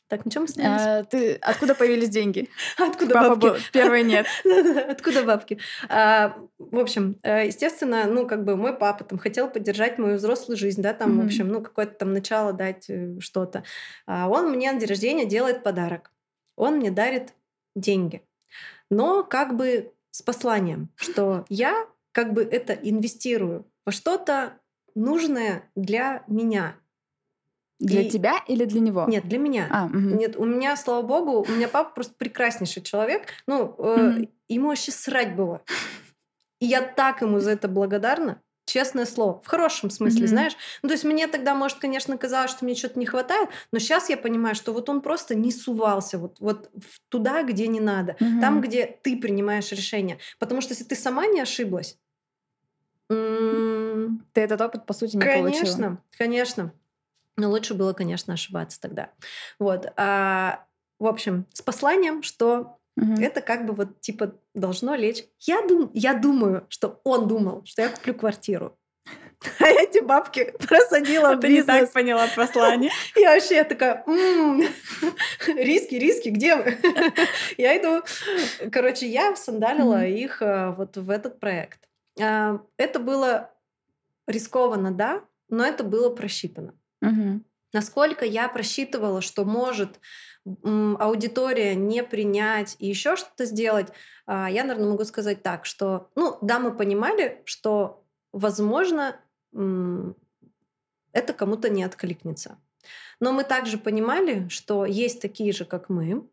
Так, на чем мы остановились? А, ты, откуда появились деньги? *laughs* Откуда Папа бабки? был первый нет. *laughs* Откуда бабки? А, в общем, э, естественно, ну, как бы мой папа там хотел поддержать мою взрослую жизнь, да, там, в Мгм. общем, ну, какое-то там начало дать э, что-то. А он мне на день рождения делает подарок. Он мне дарит деньги. Но как бы с посланием, что я как бы это инвестирую во что-то нужное для меня. Для И- тебя или для него? Нет, для меня. А, мгм. Нет, у меня, слава богу, у меня папа просто прекраснейший человек. Ну, э, ему вообще срать было. И я так ему за это благодарна. Честное слово, в хорошем смысле, Мгм. знаешь. Ну, то есть мне тогда, может, конечно, казалось, что мне что-то не хватает, но сейчас я понимаю, что вот он просто не сувался вот, вот туда, где не надо, там, Мгм. где ты принимаешь решение. Потому что если ты сама не ошиблась, Ты этот опыт, по сути, не получила. Конечно, конечно. Но лучше было, конечно, ошибаться тогда. Вот. А, в общем, с посланием, что Мгм. это как бы вот типа должно лечь. Я, дум, я думаю, что он думал, что я куплю квартиру. *laughs* А я эти бабки просадила в Ты не так бизнес. поняла послание. *laughs* И вообще я такая, «М, *laughs* риски, риски, где вы? Я иду. Короче, я сандалила Мгм. их э, вот в этот проект. А, Это было рискованно, да, но это было просчитано. Мгм. Насколько я просчитывала, что может аудитория не принять и еще что-то сделать, а, я, наверное, могу сказать так, что, ну, да, мы понимали, что, возможно, это кому-то не откликнется. Но мы также понимали, что есть такие же, как мы.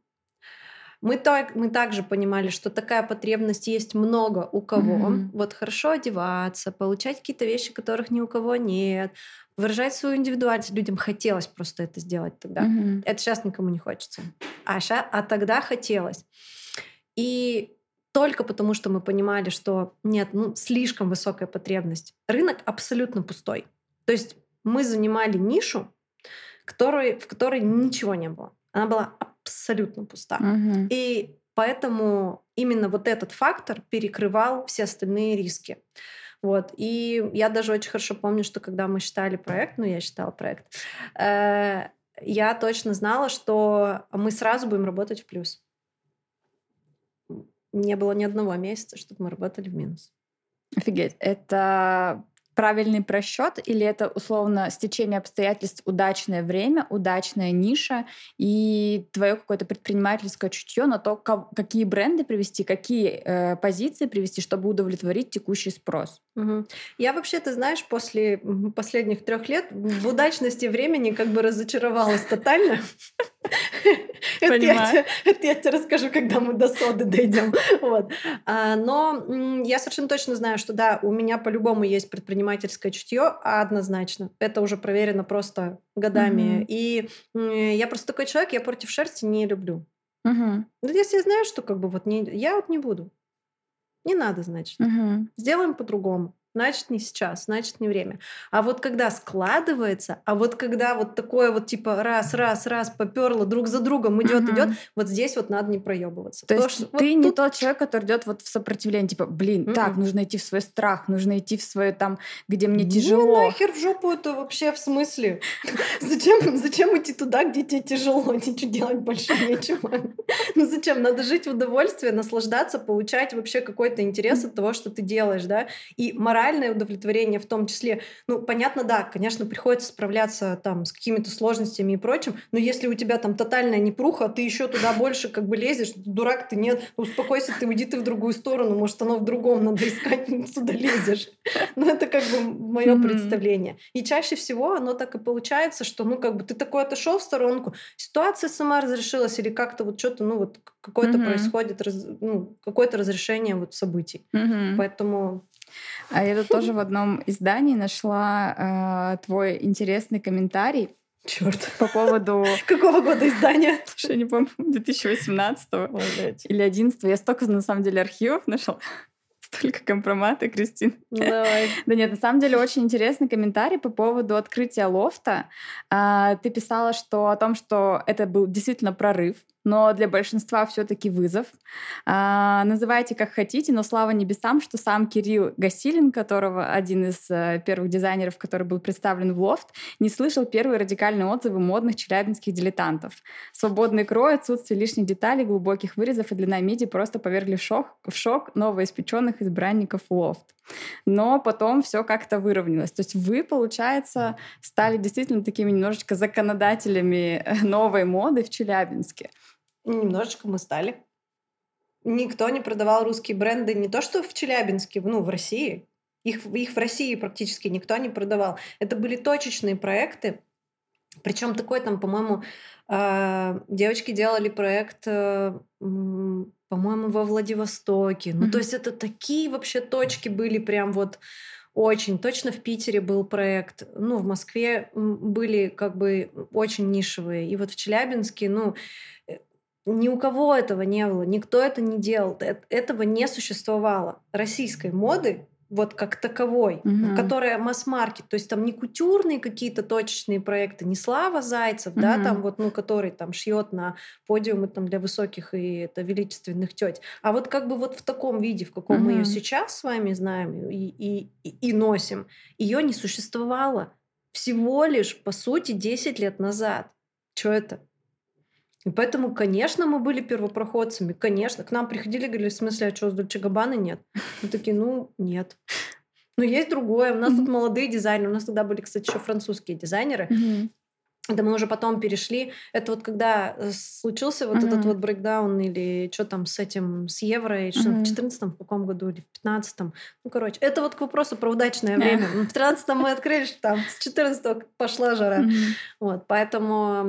Мы, так, мы также понимали, что такая потребность есть много у кого. Мгм. Вот хорошо одеваться, получать какие-то вещи, которых ни у кого нет, выражать свою индивидуальность. Людям хотелось просто это сделать тогда. Мгм. Это сейчас никому не хочется. А, ща- а тогда хотелось. И только потому, что мы понимали, что нет, ну, слишком высокая потребность. Рынок абсолютно пустой. То есть мы занимали нишу, которой, в которой ничего не было. Она была абсолютно пуста. Мгм. И поэтому именно вот этот фактор перекрывал все остальные риски. Вот. И я даже очень хорошо помню, что когда мы считали проект, ну, я считала проект, э, я точно знала, что мы сразу будем работать в плюс. Не было ни одного месяца, чтобы мы работали в минус. Офигеть. Это правильный просчет или это условно стечение обстоятельств, удачное время, удачная ниша и твое какое-то предпринимательское чутье на то, ка- какие бренды привести, какие э, позиции привести, чтобы удовлетворить текущий спрос. Я вообще, ты знаешь, после последних трех лет в удачности времени как бы разочаровалась тотально. *laughs* Это я это я тебе расскажу, когда мы до соды дойдем. *laughs* Вот. А, Но я совершенно точно знаю, что да, у меня по-любому есть предпринимательское чутье, однозначно. Это уже проверено просто годами. И я просто такой человек, я против шерсти не люблю. Ну, если я знаю, что как бы вот не, я вот не буду. Не надо, значит. Мгм. Сделаем по-другому. Значит, не сейчас, значит, не время. А вот когда складывается, а вот когда вот такое вот типа раз, раз, раз поперло друг за другом идет, Мгм. идет, вот здесь вот надо не проебываться. То Потому есть что ты вот не тут- тот человек, который идет вот в сопротивление, типа, блин, так, Мгм. нужно идти в свой страх, нужно идти в свое там, где мне Не, тяжело. нахер в жопу это вообще в смысле? Зачем, зачем идти туда, где тебе тяжело? Ничего делать больше нечего. Ну зачем? Надо жить в удовольствии, наслаждаться, получать вообще какой-то интерес от того, что ты делаешь, да? И моральное удовлетворение в том числе. Ну, понятно, да, конечно, приходится справляться там с какими-то сложностями и прочим, но если у тебя там тотальная непруха, ты еще туда больше как бы лезешь, дурак ты нет, успокойся ты, уйди ты в другую сторону, может, оно в другом надо искать, *laughs* туда лезешь. Ну, это как бы мое представление. И чаще всего оно так и получается, что, ну, как бы ты такой отошел в сторонку, ситуация сама разрешилась или как-то вот что-то, ну, вот какое-то происходит, раз- ну, какое-то разрешение вот событий. Поэтому А я тут тоже в одном издании нашла э, твой интересный комментарий черт. по поводу, *laughs* Какого года издания? слушай, я не помню, *laughs* 2018 или 11 Я столько, на самом деле, архивов нашел. *laughs* Столько компромата, Кристин. Ну, давай. Да нет, на самом деле очень интересный комментарий по поводу открытия лофта. А, Ты писала, что о том, что это был действительно прорыв но для большинства все-таки вызов. А, называйте как хотите, но слава небесам, что сам Кирилл Гасилин, которого один из э, первых дизайнеров, который был представлен в лофт, не слышал первые радикальные отзывы модных челябинских дилетантов. Свободный крой, отсутствие лишних деталей, глубоких вырезов и длина миди просто повергли в шок, в шок новоиспеченных избранников лофт. Но потом все как-то выровнялось. То есть вы, получается, стали действительно такими немножечко законодателями новой моды в Челябинске. Немножечко мы стали. Никто не продавал русские бренды не то что в Челябинске, ну, в России. Их, их в России практически никто не продавал. Это были точечные проекты. Причем такой там, по-моему, э, девочки делали проект, э, по-моему, во Владивостоке. Mm-hmm. Ну, то есть это такие вообще точки были прям вот очень. Точно в Питере был проект. Ну, в Москве были как бы очень нишевые. И вот в Челябинске, ну, э, ни у кого этого не было, никто это не делал, этого не существовало. Российской моды вот как таковой, угу. которая масс-маркет, то есть там не кутюрные какие-то точечные проекты, не Слава Зайцев, угу. да, там вот, ну, который там шьет на подиумы там для высоких и это величественных теть, а вот как бы вот в таком виде, в каком угу. мы ее сейчас с вами знаем и, и, и, и носим, ее не существовало всего лишь, по сути, 10 лет назад. Что это? И поэтому, конечно, мы были первопроходцами. Конечно, к нам приходили, говорили, в смысле, а что, с Дольче Габбаны нет? Мы такие, ну, нет. Но есть другое. У нас mm-hmm. тут молодые дизайнеры. У нас тогда были, кстати, еще французские дизайнеры. Mm-hmm. Это мы уже потом перешли. Это вот когда э, случился вот mm-hmm. этот вот брейкдаун или что там с этим, с евро, и что mm-hmm. в 14 в каком году или в 15 Ну, короче, это вот к вопросу про удачное время. В 13 мы открыли, что там с 14 пошла жара. Mm-hmm. Вот, поэтому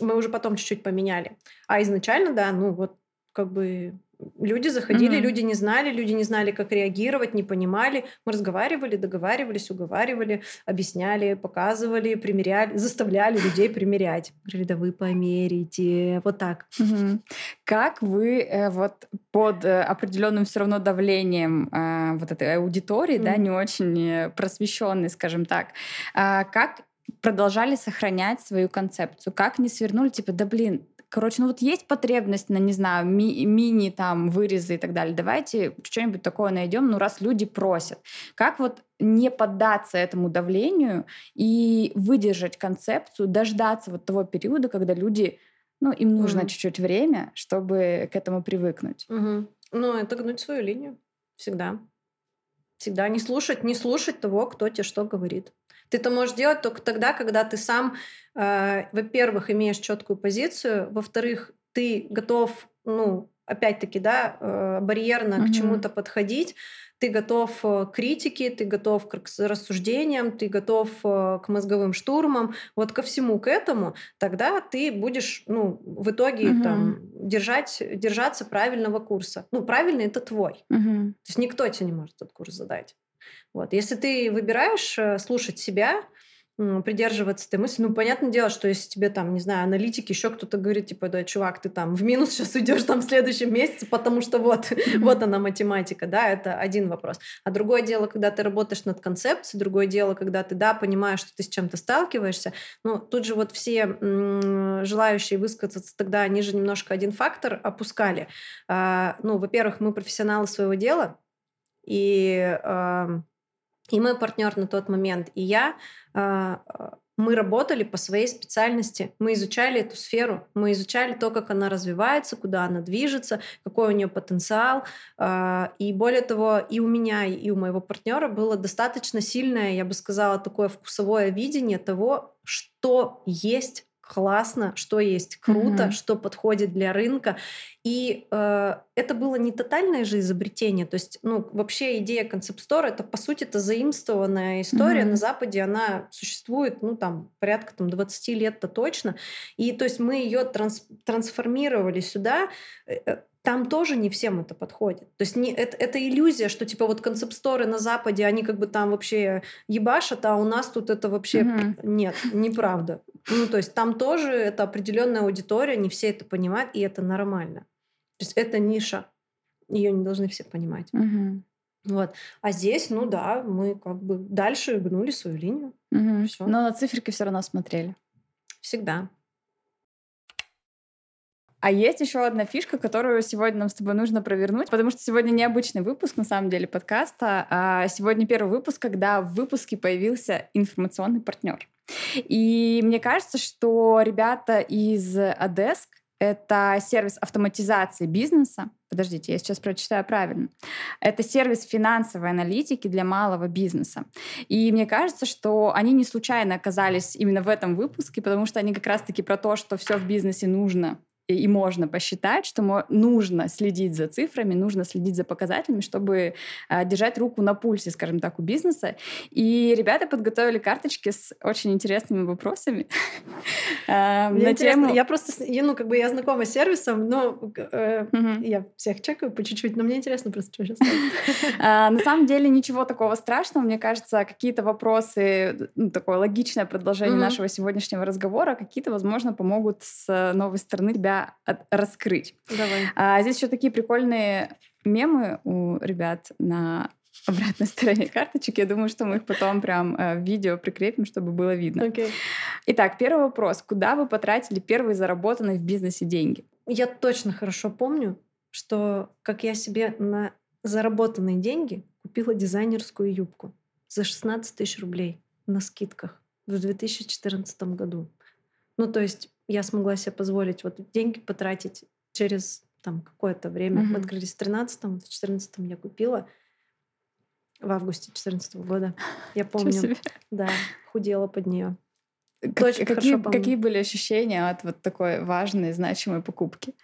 мы уже потом чуть-чуть поменяли. А изначально, да, ну вот как бы Люди заходили, mm-hmm. люди не знали, люди не знали, как реагировать, не понимали. Мы разговаривали, договаривались, уговаривали, объясняли, показывали, примеряли, заставляли людей примерять. Говорили, да вы померите. Вот так. Mm-hmm. Как вы э, вот под э, определенным все равно давлением э, вот этой аудитории, mm-hmm. да, не очень э, просвещенной, скажем так, э, как продолжали сохранять свою концепцию? Как не свернули, типа, да блин, Короче, ну вот есть потребность на, не знаю, ми- мини там вырезы и так далее. Давайте что-нибудь такое найдем, ну раз люди просят. Как вот не поддаться этому давлению и выдержать концепцию, дождаться вот того периода, когда люди, ну им нужно mm чуть-чуть время, чтобы к этому привыкнуть. mm Ну это гнуть свою линию всегда. Всегда не слушать, не слушать того, кто тебе что говорит. Ты это можешь делать только тогда, когда ты сам, э, во-первых, имеешь четкую позицию, во-вторых, ты готов, ну, опять-таки, да, э, барьерно mm-hmm. к чему-то подходить, ты готов э, к критике, ты готов к рассуждениям, ты готов э, к мозговым штурмам, вот ко всему к этому, тогда ты будешь, ну, в итоге угу. там держать, держаться правильного курса. Ну, правильный это твой. Угу. То есть никто тебе не может этот курс задать. Вот. Если ты выбираешь э, слушать себя, придерживаться этой мысли. Ну, понятное дело, что если тебе там, не знаю, аналитики, еще кто-то говорит, типа, да, чувак, ты там в минус *laughs* сейчас уйдешь там в следующем месяце, потому что вот, *laughs* вот она математика, да, это один вопрос. А другое дело, когда ты работаешь над концепцией, другое дело, когда ты, да, понимаешь, что ты с чем-то сталкиваешься, ну, тут же вот все м- желающие высказаться тогда, они же немножко один фактор опускали. А, ну, во-первых, мы профессионалы своего дела, и и мой партнер на тот момент, и я, а, а, мы работали по своей специальности, мы изучали эту сферу, мы изучали то, как она развивается, куда она движется, какой у нее потенциал. А, и более того, и у меня, и у моего партнера было достаточно сильное, я бы сказала, такое вкусовое видение того, что есть классно, что есть круто, mm-hmm. что подходит для рынка. И э, это было не тотальное же изобретение. То есть, ну, вообще идея концепт-стора это, по сути, это заимствованная история. Mm-hmm. На Западе она существует, ну, там, порядка там, 20 лет-то точно. И то есть мы ее транс- трансформировали сюда э, э, там тоже не всем это подходит. То есть не, это, это иллюзия, что типа вот концепт-сторы на Западе, они как бы там вообще ебашат, а у нас тут это вообще mm нет, неправда. Ну, то есть там тоже это определенная аудитория, не все это понимают, и это нормально. То есть это ниша, ее не должны все понимать. mm Вот. А здесь, ну да, мы как бы дальше гнули свою линию. mm Но на циферки все равно смотрели. Всегда. А есть еще одна фишка, которую сегодня нам с тобой нужно провернуть, потому что сегодня необычный выпуск, на самом деле, подкаста. А сегодня первый выпуск, когда в выпуске появился информационный партнер. И мне кажется, что ребята из Adesk — это сервис автоматизации бизнеса. Подождите, я сейчас прочитаю правильно. Это сервис финансовой аналитики для малого бизнеса. И мне кажется, что они не случайно оказались именно в этом выпуске, потому что они как раз-таки про то, что все в бизнесе нужно и можно посчитать, что нужно следить за цифрами, нужно следить за показателями, чтобы э, держать руку на пульсе, скажем так, у бизнеса. И ребята подготовили карточки с очень интересными вопросами. *laughs* Э, на тему... Я просто, ну, как бы я знакома с сервисом, но э, я всех чекаю по чуть-чуть, но мне интересно просто, что сейчас *laughs* а, На самом деле ничего такого страшного. Мне кажется, какие-то вопросы, ну, такое логичное продолжение нашего сегодняшнего разговора, какие-то, возможно, помогут с новой стороны. тебя от, раскрыть. Давай. А, здесь еще такие прикольные мемы у ребят на обратной *laughs* стороне карточек. Я думаю, что мы их потом прям э, в видео прикрепим, чтобы было видно. Okay. Итак, первый вопрос. Куда вы потратили первые заработанные в бизнесе деньги? Я точно хорошо помню, что как я себе на заработанные деньги купила дизайнерскую юбку за 16 тысяч рублей на скидках в 2014 году. Ну, то есть я смогла себе позволить вот деньги потратить через там какое-то время. Mm-hmm. Мы открылись в 13-м, в 14 я купила в августе 2014 года. Я помню, да, худела под нее. Как, какие, какие были ощущения от вот такой важной, значимой покупки?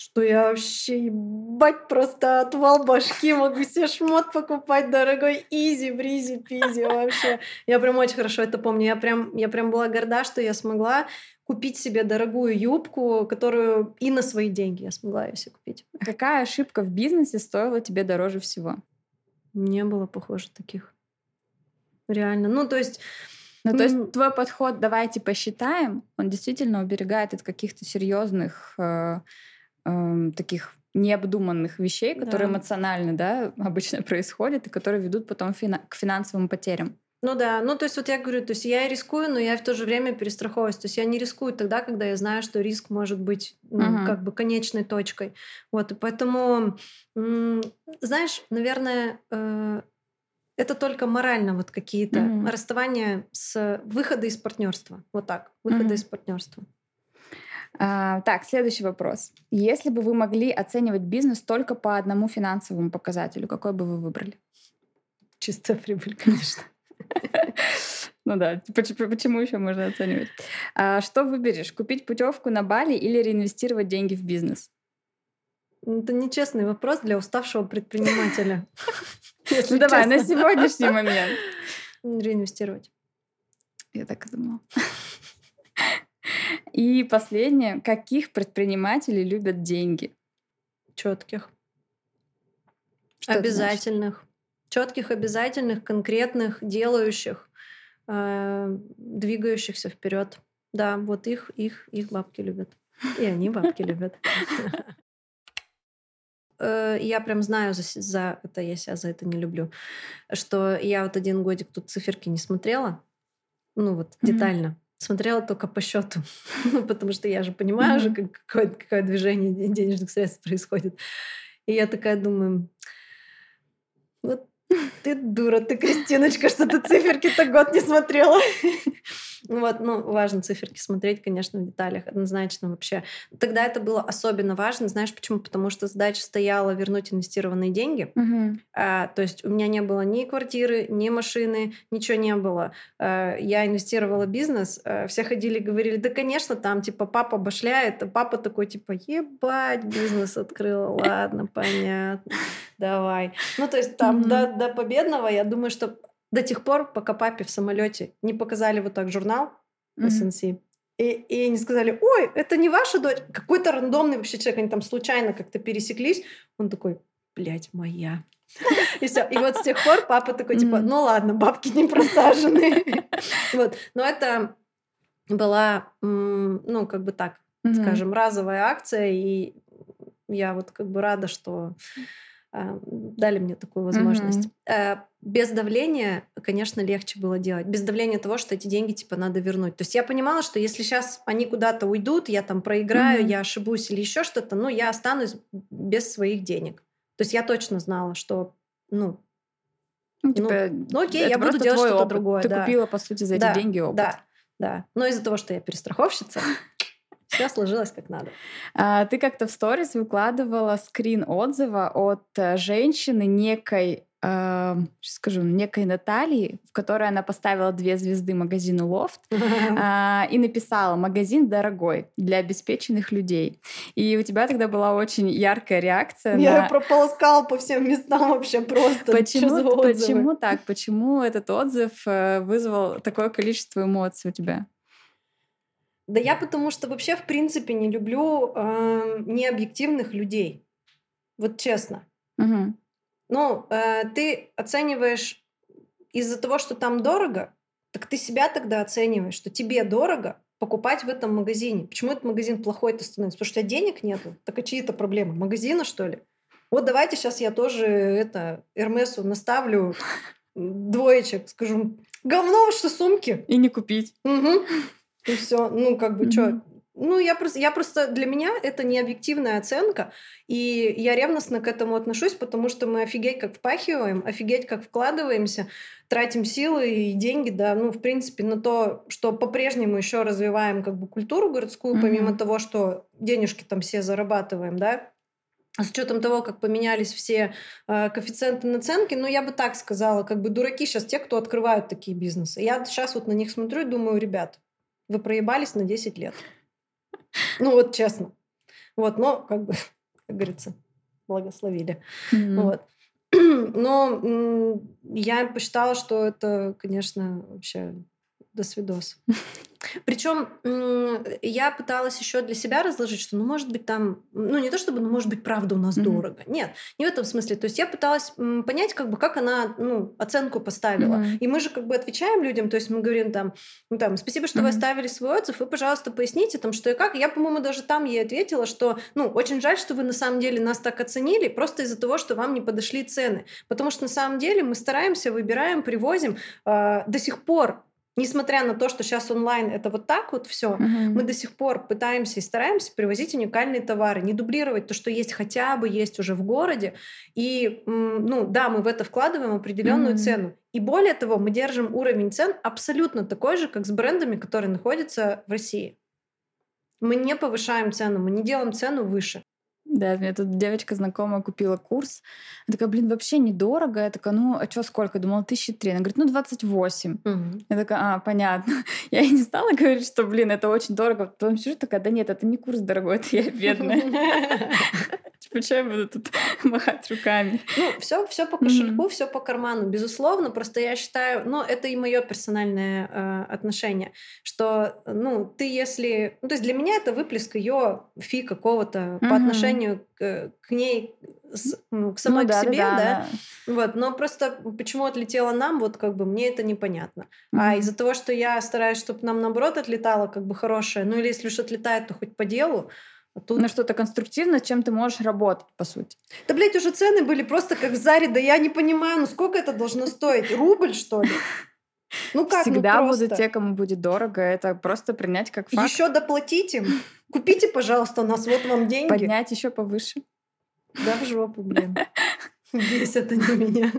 что я вообще, ебать, просто отвал башки, могу себе шмот покупать дорогой, изи, бризи, пизи вообще. Я прям очень хорошо это помню. Я прям, я прям была горда, что я смогла купить себе дорогую юбку, которую и на свои деньги я смогла ее себе купить. Какая ошибка в бизнесе стоила тебе дороже всего? Не было, похоже, таких. Реально. Ну, то есть... Ну, то есть твой подход «давайте посчитаем», он действительно уберегает от каких-то серьезных э, э, таких необдуманных вещей, которые да. эмоционально, да, обычно *laughs* происходят и которые ведут потом фина- к финансовым потерям. Ну да, ну то есть вот я говорю, то есть я рискую, но я в то же время перестраховываюсь. То есть я не рискую тогда, когда я знаю, что риск может быть ну, uh-huh. как бы конечной точкой. Вот, и поэтому, знаешь, наверное, э, это только морально вот какие-то uh-huh. расставания с выхода из партнерства. Вот так, выхода uh-huh. из партнерства. А, так, следующий вопрос. Если бы вы могли оценивать бизнес только по одному финансовому показателю, какой бы вы выбрали? Чистая прибыль, *laughs* конечно. *laughs* Ну да, почему еще можно оценивать? А что выберешь? Купить путевку на Бали или реинвестировать деньги в бизнес? Это нечестный вопрос для уставшего предпринимателя. *laughs* Ну давай, на сегодняшний момент. *laughs* Реинвестировать. Я так и думала. И последнее. Каких предпринимателей любят деньги? Четких. Обязательных четких, обязательных, конкретных, делающих, э, двигающихся вперед. Да, вот их, их, их бабки любят. И они бабки любят. Э, я прям знаю за, за это, я себя за это не люблю, что я вот один годик тут циферки не смотрела, ну вот детально. Смотрела только по счету, *laughs* ну, потому что я же понимаю mm-hmm. же, какое, какое движение денежных средств происходит. И я такая думаю, вот ты дура, ты Кристиночка, что ты циферки-то год не смотрела. *laughs* Вот, ну, важно циферки смотреть, конечно, в деталях, однозначно вообще. Тогда это было особенно важно, знаешь почему? Потому что задача стояла вернуть инвестированные деньги. Угу. А, то есть у меня не было ни квартиры, ни машины, ничего не было. А, я инвестировала в бизнес, а, все ходили и говорили, да, конечно, там, типа, папа башляет, а папа такой, типа, ебать, бизнес открыл, ладно, понятно, давай. Ну, то есть там угу. до, до победного, я думаю, что до тех пор, пока папе в самолете не показали вот так журнал mm-hmm. SNC, и, и не сказали, ой, это не ваша дочь, какой-то рандомный вообще человек, они там случайно как-то пересеклись, он такой, блядь, моя. И все. И вот с тех пор папа такой, типа, ну ладно, бабки не просажены. Вот. Но это была, ну, как бы так, скажем, разовая акция, и я вот как бы рада, что дали мне такую возможность. Mm-hmm. без давления, конечно, легче было делать. Без давления того, что эти деньги типа надо вернуть. То есть я понимала, что если сейчас они куда-то уйдут, я там проиграю, mm-hmm. я ошибусь или еще что-то, ну я останусь без своих денег. То есть я точно знала, что ну ну, типа, ну, ну окей, я буду делать что-то другое. Ты да. купила, по сути, за эти да, деньги опыт. Да, да. Но из-за того, что я перестраховщица, *laughs* все сложилось как надо. А, ты как-то в сторис выкладывала скрин отзыва от э, женщины некой э, скажу, некой Натальи, в которой она поставила две звезды магазину Лофт э, *laughs* и написала «Магазин дорогой для обеспеченных людей». И у тебя тогда была очень яркая реакция. Я на... прополоскала по всем местам вообще просто. Почему, почему так? Почему этот отзыв э, вызвал такое количество эмоций у тебя? Да я потому что вообще в принципе не люблю э, необъективных людей. Вот честно. Угу. Ну, э, ты оцениваешь из-за того, что там дорого, так ты себя тогда оцениваешь, что тебе дорого покупать в этом магазине. Почему этот магазин плохой-то становится? Потому что у тебя денег нету. Так а чьи это проблемы? Магазина, что ли? Вот давайте сейчас я тоже это Эрмесу наставлю *laughs* двоечек, скажу, говно, что сумки. И не купить. Угу. И все. Ну, как бы, mm-hmm. что, ну, я просто, я просто для меня это не объективная оценка, и я ревностно к этому отношусь, потому что мы офигеть как впахиваем, офигеть как вкладываемся, тратим силы и деньги, да, ну, в принципе, на то, что по-прежнему еще развиваем как бы культуру городскую, mm-hmm. помимо того, что денежки там все зарабатываем, да, с учетом того, как поменялись все э, коэффициенты наценки, ну, я бы так сказала, как бы дураки сейчас те, кто открывают такие бизнесы. Я сейчас вот на них смотрю и думаю, ребят, вы проебались на 10 лет. Ну вот честно. Вот, но как бы, *laughs* как говорится, благословили. Mm-hmm. Вот. *clears throat* Но я посчитала, что это, конечно, вообще до свидос. Причем я пыталась еще для себя разложить, что, ну, может быть, там, ну, не то чтобы, ну, может быть, правда у нас mm-hmm. дорого. Нет, не в этом смысле. То есть я пыталась понять, как бы, как она, ну, оценку поставила. Mm-hmm. И мы же, как бы, отвечаем людям, то есть мы говорим там, ну, там, спасибо, что mm-hmm. вы оставили свой отзыв, вы, пожалуйста, поясните там, что и как. Я, по-моему, даже там ей ответила, что, ну, очень жаль, что вы на самом деле нас так оценили, просто из-за того, что вам не подошли цены. Потому что на самом деле мы стараемся, выбираем, привозим. Э, до сих пор Несмотря на то, что сейчас онлайн это вот так вот все, угу. мы до сих пор пытаемся и стараемся привозить уникальные товары, не дублировать то, что есть хотя бы есть уже в городе. И, ну да, мы в это вкладываем определенную угу. цену. И более того, мы держим уровень цен абсолютно такой же, как с брендами, которые находятся в России. Мы не повышаем цену, мы не делаем цену выше. Да, мне тут девочка знакомая купила курс. Она такая, блин, вообще недорого. Я такая, ну, а что, сколько? Думала, тысячи три. Она говорит, ну, 28. Угу. Я такая, а, понятно. *laughs* Я и не стала говорить, что, блин, это очень дорого. Потом сижу такая, да нет, это не курс дорогой, это я бедная. *laughs* Почему я буду тут махать руками? Ну, все, все по кошельку, все по карману, безусловно. Просто я считаю, ну, это и мое персональное э, отношение, что, ну, ты если... Ну, то есть для меня это выплеск ее фи какого-то по отношению к, к ней, с, ну, к самой ну, да, к себе, да, да? да. Вот, но просто почему отлетело нам, вот как бы мне это непонятно. Mm-hmm. А из-за того, что я стараюсь, чтобы нам наоборот отлетало как бы хорошее, ну или если уж отлетает, то хоть по делу, тут... На что-то конструктивное, с чем ты можешь работать, по сути. Да, блядь, уже цены были просто как в Заре. Да я не понимаю, ну сколько это должно стоить? Рубль, что ли? Ну как, ну Всегда ну просто. будут те, кому будет дорого. Это просто принять как факт. Еще доплатить им. Купите, пожалуйста, у нас вот вам деньги. Поднять еще повыше. Да в жопу, блин. Это не меня.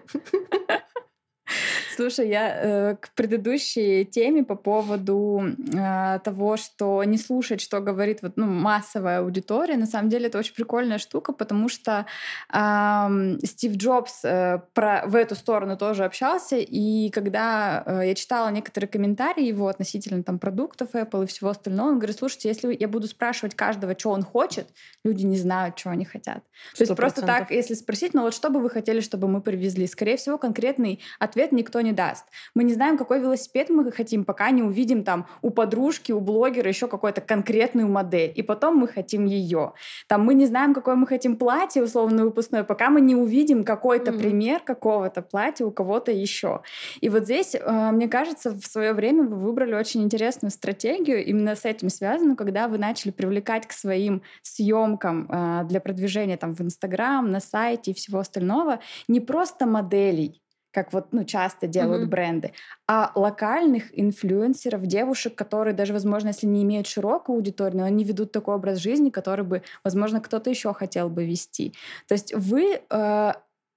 Слушай, я э, к предыдущей теме по поводу э, того, что не слушать, что говорит вот, ну, массовая аудитория, на самом деле это очень прикольная штука, потому что э, Стив Джобс э, про, в эту сторону тоже общался, и когда э, я читала некоторые комментарии его относительно там продуктов Apple и всего остального, он говорит, слушайте, если я буду спрашивать каждого, что он хочет, люди не знают, что они хотят. 100%. То есть просто так, если спросить, ну вот что бы вы хотели, чтобы мы привезли, скорее всего, конкретный ответ никто не даст. Мы не знаем, какой велосипед мы хотим, пока не увидим там у подружки, у блогера еще какую-то конкретную модель. И потом мы хотим ее. Там мы не знаем, какое мы хотим платье, условно выпускное, пока мы не увидим какой-то mm-hmm. пример какого-то платья у кого-то еще. И вот здесь, э, мне кажется, в свое время вы выбрали очень интересную стратегию. Именно с этим связано, когда вы начали привлекать к своим съемкам э, для продвижения там в Инстаграм, на сайте и всего остального не просто моделей, как вот ну, часто делают mm-hmm. бренды, а локальных инфлюенсеров, девушек, которые даже, возможно, если не имеют широкую аудиторию, но они ведут такой образ жизни, который бы, возможно, кто-то еще хотел бы вести. То есть вы э,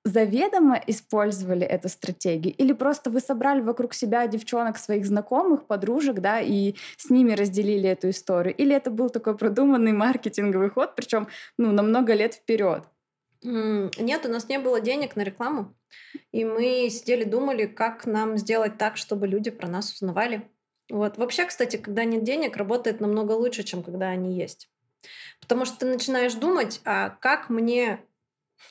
заведомо использовали эту стратегию? Или просто вы собрали вокруг себя девчонок, своих знакомых, подружек, да, и с ними разделили эту историю? Или это был такой продуманный маркетинговый ход, причем ну, на много лет вперед? Нет, у нас не было денег на рекламу. И мы сидели, думали, как нам сделать так, чтобы люди про нас узнавали. Вот. Вообще, кстати, когда нет денег, работает намного лучше, чем когда они есть. Потому что ты начинаешь думать, а как мне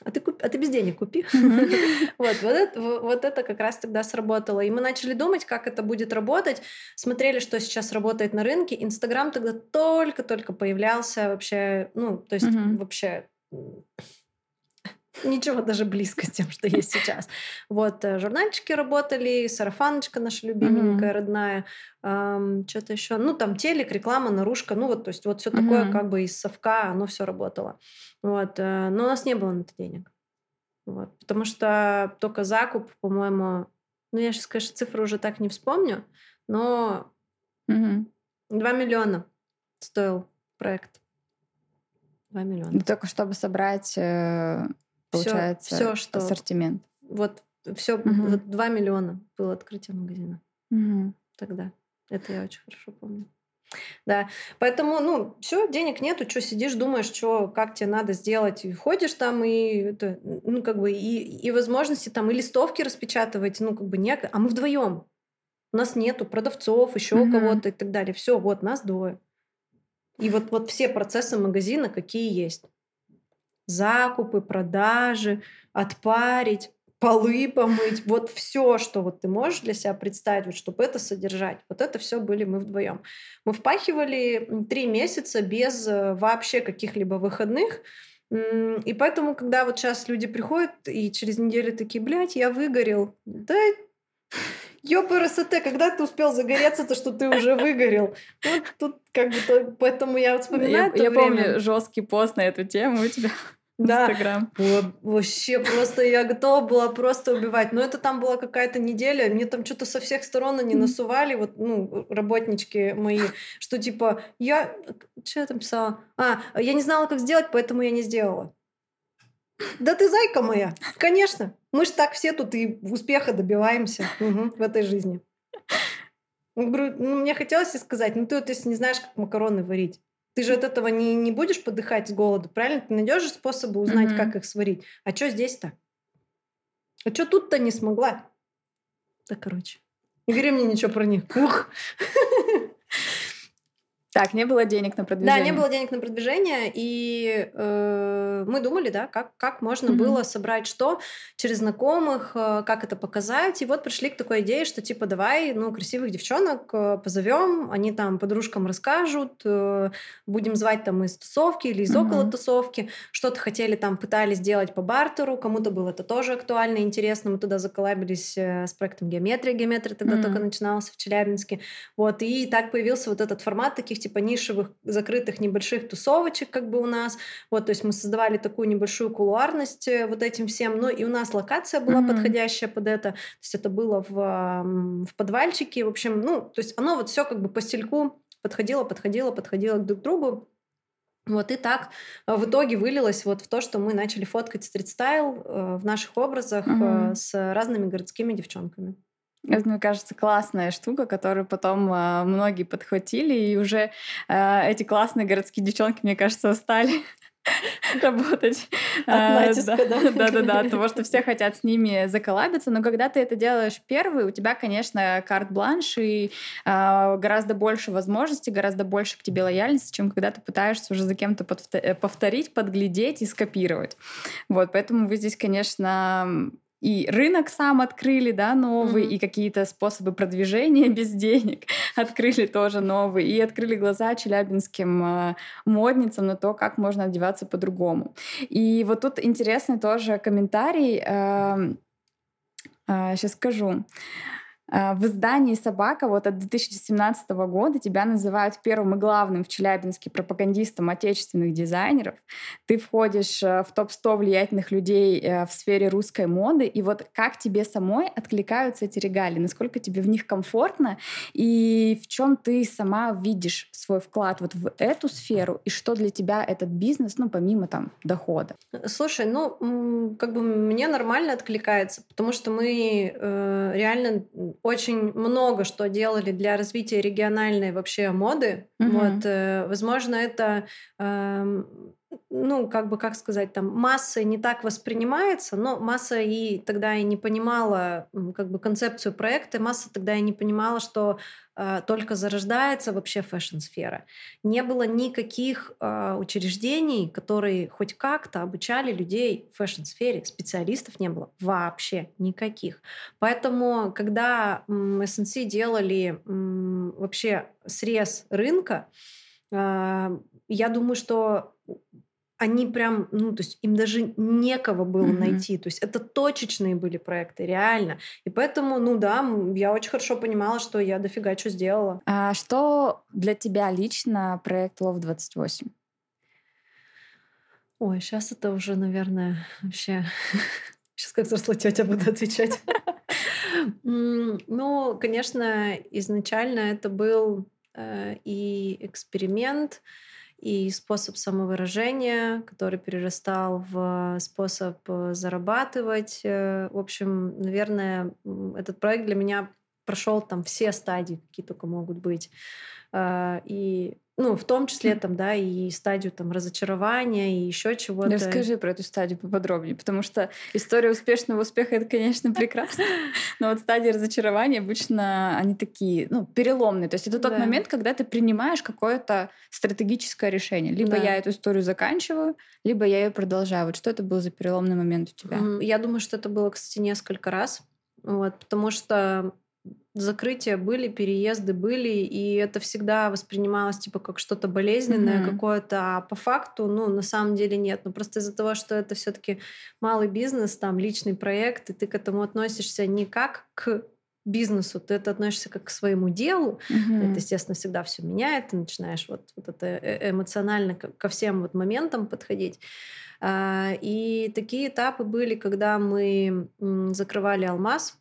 а ты, куп... а ты без денег купи. *laughs* вот, вот, это, вот это как раз тогда сработало. И мы начали думать, как это будет работать. Смотрели, что сейчас работает на рынке. Инстаграм тогда только-только появлялся вообще. Ну, то есть вообще Ничего даже близко с тем, что есть сейчас. Вот э, журнальчики работали, сарафаночка наша любименькая, mm-hmm. родная, эм, что-то еще. Ну, там телек, реклама, наружка. Ну, вот, то есть вот все mm-hmm. такое как бы из совка, оно все работало. Вот. Э, но у нас не было на это денег. Вот. Потому что только закуп, по-моему, ну, я сейчас, конечно, цифры уже так не вспомню, но mm-hmm. 2 миллиона стоил проект. 2 миллиона. Только чтобы собрать э, получается, все, что ассортимент. Вот все, угу. вот 2 миллиона было открытие магазина угу. тогда. Это я очень хорошо помню. Да, поэтому, ну, все, денег нету, что сидишь, думаешь, что, как тебе надо сделать, и ходишь там, и, это, ну, как бы, и, и возможности там, и листовки распечатывать, ну, как бы, не, а мы вдвоем. У нас нету продавцов, еще mm кого-то и так далее. Все, вот, нас двое. И вот, вот все процессы магазина, какие есть закупы, продажи, отпарить, полы помыть, вот все, что вот ты можешь для себя представить, вот, чтобы это содержать. Вот это все были мы вдвоем. Мы впахивали три месяца без э, вообще каких-либо выходных. И поэтому, когда вот сейчас люди приходят и через неделю такие, блядь, я выгорел. Да Ёпрст, когда ты успел загореться, то что ты уже выгорел. Вот тут как бы то, поэтому я вот вспоминаю Я, я помню жесткий пост на эту тему у тебя. *laughs* Да, Инстаграм. вообще просто я готова была просто убивать. Но это там была какая-то неделя, мне там что-то со всех сторон они насували, вот, ну, работнички мои, что типа, я... Что я там писала? А, я не знала, как сделать, поэтому я не сделала. Да ты зайка моя, конечно. Мы же так все тут и успеха добиваемся угу, в этой жизни. Говорю, ну, мне хотелось сказать, ну ты вот если не знаешь, как макароны варить, ты же от этого не, не будешь подыхать с голоду, правильно? Ты найдешь способы узнать, как их сварить. А что здесь-то? А что тут-то не смогла? Так, короче. Не говори мне ничего про них. Ух! *laughs* Так, не было денег на продвижение. Да, не было денег на продвижение, и э, мы думали, да, как, как можно mm-hmm. было собрать что через знакомых, э, как это показать. И вот пришли к такой идее, что типа давай, ну, красивых девчонок э, позовем, они там подружкам расскажут, э, будем звать там из тусовки или из mm-hmm. около тусовки. Что-то хотели там, пытались сделать по бартеру, кому-то было это тоже актуально, интересно. Мы туда заколабились э, с проектом Геометрия. Геометрия тогда mm-hmm. только начиналась в Челябинске. Вот, и так появился вот этот формат таких типа нишевых, закрытых небольших тусовочек, как бы у нас. Вот, то есть мы создавали такую небольшую кулуарность э, вот этим всем. Ну и у нас локация была mm-hmm. подходящая под это. То есть это было в, в подвальчике. В общем, ну, то есть оно вот все как бы по стельку подходило, подходило, подходило друг к другу. Вот и так э, в итоге вылилось вот в то, что мы начали фоткать стрит-стайл э, в наших образах mm-hmm. с разными городскими девчонками. Это, мне кажется, классная штука, которую потом э, многие подхватили, и уже э, эти классные городские девчонки, мне кажется, устали *laughs* работать. От а, натиска, да? Да, да, да, от того, что все хотят с ними заколабиться, но когда ты это делаешь первый, у тебя, конечно, карт-бланш и э, гораздо больше возможностей, гораздо больше к тебе лояльности, чем когда ты пытаешься уже за кем-то повторить, подглядеть и скопировать. Вот, поэтому вы здесь, конечно, и рынок сам открыли, да, новый, mm-hmm. и какие-то способы продвижения *laughs* без денег *laughs* открыли тоже новые, и открыли глаза челябинским э, модницам на то, как можно одеваться по-другому. И вот тут интересный тоже комментарий, э, э, сейчас скажу. А, в издании «Собака» вот от 2017 года тебя называют первым и главным в Челябинске пропагандистом отечественных дизайнеров. Ты входишь э, в топ-100 влиятельных людей э, в сфере русской моды. И вот как тебе самой откликаются эти регалии? Насколько тебе в них комфортно? И в чем ты сама видишь свой вклад вот в эту сферу? И что для тебя этот бизнес, ну, помимо там дохода? Слушай, ну, как бы мне нормально откликается, потому что мы э, реально очень много что делали для развития региональной вообще моды. Mm-hmm. Вот, э, возможно, это э, ну, как бы, как сказать, там, масса не так воспринимается, но масса и тогда и не понимала, как бы, концепцию проекта, масса тогда и не понимала, что э, только зарождается вообще фэшн-сфера. Не было никаких э, учреждений, которые хоть как-то обучали людей в фэшн-сфере, специалистов не было вообще никаких. Поэтому, когда SNC делали м, вообще срез рынка, э, я думаю, что они прям, ну, то есть им даже некого было mm-hmm. найти. То есть это точечные были проекты, реально. И поэтому, ну да, я очень хорошо понимала, что я дофига что сделала. А что для тебя лично проект Love 28? Ой, сейчас это уже, наверное, вообще... *laughs* Сейчас как взрослая тетя буду отвечать. *laughs* Ну, конечно, изначально это был э, и эксперимент, и способ самовыражения, который перерастал в способ э, зарабатывать. Э, в общем, наверное, этот проект для меня прошел там все стадии, какие только могут быть. А, и ну, в том числе там, да, и стадию там разочарования, и еще чего-то. Расскажи про эту стадию поподробнее, потому что история успешного успеха это, конечно, прекрасно, *laughs* но вот стадии разочарования обычно они такие, ну, переломные. То есть это тот да. момент, когда ты принимаешь какое-то стратегическое решение. Либо да. я эту историю заканчиваю, либо я ее продолжаю. Вот что это был за переломный момент у тебя? Я думаю, что это было, кстати, несколько раз. Вот, потому что закрытия были, переезды были, и это всегда воспринималось типа как что-то болезненное mm-hmm. какое-то, а по факту, ну, на самом деле нет. Ну, просто из-за того, что это все таки малый бизнес, там, личный проект, и ты к этому относишься не как к бизнесу, ты это относишься как к своему делу. Mm-hmm. Это, естественно, всегда все меняет. Ты начинаешь вот, вот это э, эмоционально ко всем вот моментам подходить. А, и такие этапы были, когда мы закрывали алмаз,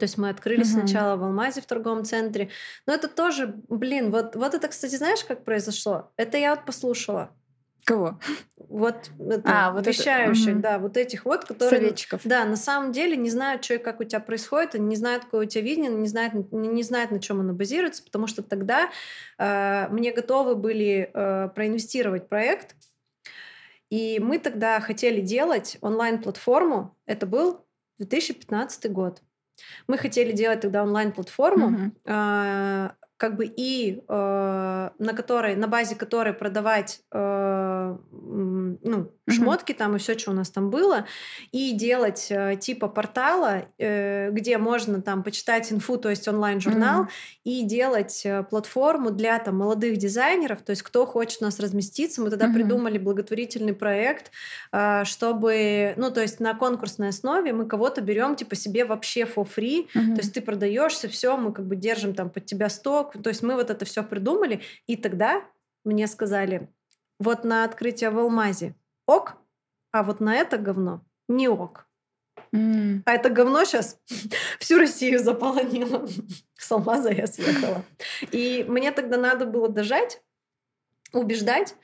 то есть мы открыли угу. сначала в Алмазе в торговом центре. Но это тоже, блин, вот, вот это, кстати, знаешь, как произошло? Это я вот послушала. Кого? Вот, это, а, вот вещающих, это, да, вот этих вот, которые... Советчиков. Да, на самом деле не знают, что и как у тебя происходит, они не знают, какое у тебя видение, не знают, не, не знают, на чем оно базируется, потому что тогда э, мне готовы были э, проинвестировать проект, и мы тогда хотели делать онлайн-платформу, это был 2015 год. Мы хотели делать тогда онлайн-платформу, mm-hmm как бы и э, на которой, на базе которой продавать э, ну, mm-hmm. шмотки там и все, что у нас там было, и делать э, типа портала, э, где можно там почитать инфу, то есть онлайн-журнал, mm-hmm. и делать э, платформу для там молодых дизайнеров, то есть кто хочет у нас разместиться. Мы тогда mm-hmm. придумали благотворительный проект, э, чтобы, ну, то есть на конкурсной основе мы кого-то берем типа себе вообще for free, mm-hmm. то есть ты продаешься, все, мы как бы держим там под тебя сток, то есть мы вот это все придумали, и тогда мне сказали, вот на открытие в Алмазе ок, а вот на это говно не ок. Mm. А это говно сейчас *laughs* всю Россию заполонило. С Алмаза я съехала. И мне тогда надо было дожать, убеждать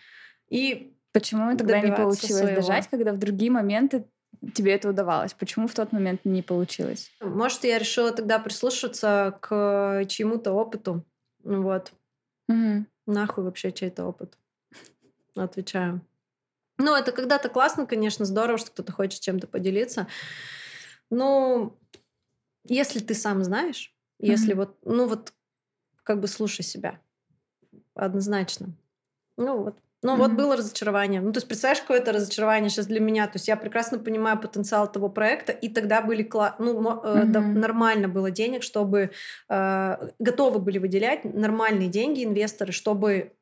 и Почему тогда не получилось своего. дожать, когда в другие моменты тебе это удавалось? Почему в тот момент не получилось? Может, я решила тогда прислушаться к чьему-то опыту. Вот. Угу. Нахуй вообще чей-то опыт. Отвечаю. Ну, это когда-то классно, конечно, здорово, что кто-то хочет чем-то поделиться. Но если ты сам знаешь, mm-hmm. если вот, ну вот, как бы слушай себя. Однозначно. Ну вот. Ну, mm-hmm. вот было разочарование. Ну, то есть, представляешь, какое это разочарование сейчас для меня. То есть, я прекрасно понимаю потенциал того проекта, и тогда были кла- ну, mm-hmm. да, нормально было денег, чтобы э, готовы были выделять нормальные деньги инвесторы, чтобы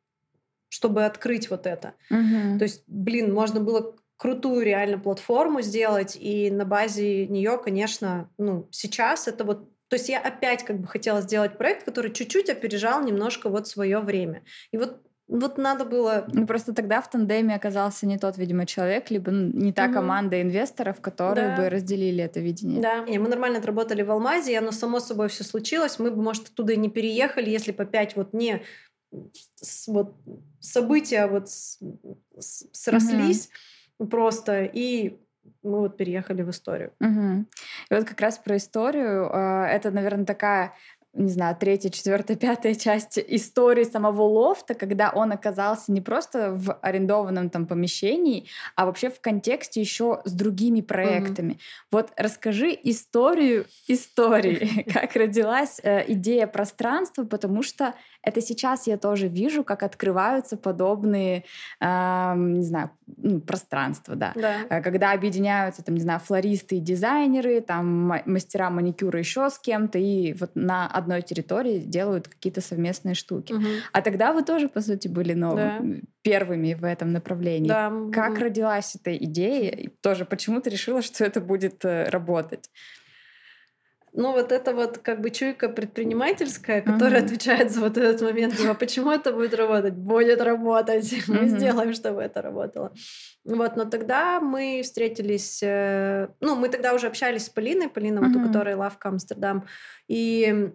чтобы открыть вот это. Mm-hmm. То есть, блин, можно было крутую реально платформу сделать, и на базе нее, конечно, ну, сейчас это вот то То есть я опять как бы хотела сделать проект, который чуть-чуть опережал немножко вот свое время. И вот вот надо было... Ну, просто тогда в тандеме оказался не тот, видимо, человек, либо не та угу. команда инвесторов, которые да. бы разделили это видение. Да, и мы нормально отработали в Алмазе, и оно само собой все случилось. Мы бы, может, оттуда и не переехали, если бы опять вот не вот события вот срослись угу. просто, и мы вот переехали в историю. Угу. И вот как раз про историю, а, это, наверное, такая не знаю, третья, четвертая, пятая часть истории самого лофта, когда он оказался не просто в арендованном там помещении, а вообще в контексте еще с другими проектами. Mm-hmm. Вот расскажи историю истории, *laughs* как родилась э, идея пространства, потому что это сейчас я тоже вижу, как открываются подобные, не знаю, ну, пространства, да. да. Э, когда объединяются, там, не знаю, флористы и дизайнеры, там, мастера маникюра еще с кем-то, и вот на одной территории делают какие-то совместные штуки. Угу. А тогда вы тоже, по сути, были новыми, да. первыми в этом направлении. Да. Как родилась эта идея? И тоже почему ты решила, что это будет э, работать? Ну, вот это вот как бы чуйка предпринимательская, которая mm-hmm. отвечает за вот этот момент, типа, почему это будет работать? Будет работать. Mm-hmm. *laughs* Мы сделаем, чтобы это работало. Вот, но тогда мы встретились, э, ну, мы тогда уже общались с Полиной, Полина, mm-hmm. вот у которой лавка Амстердам, и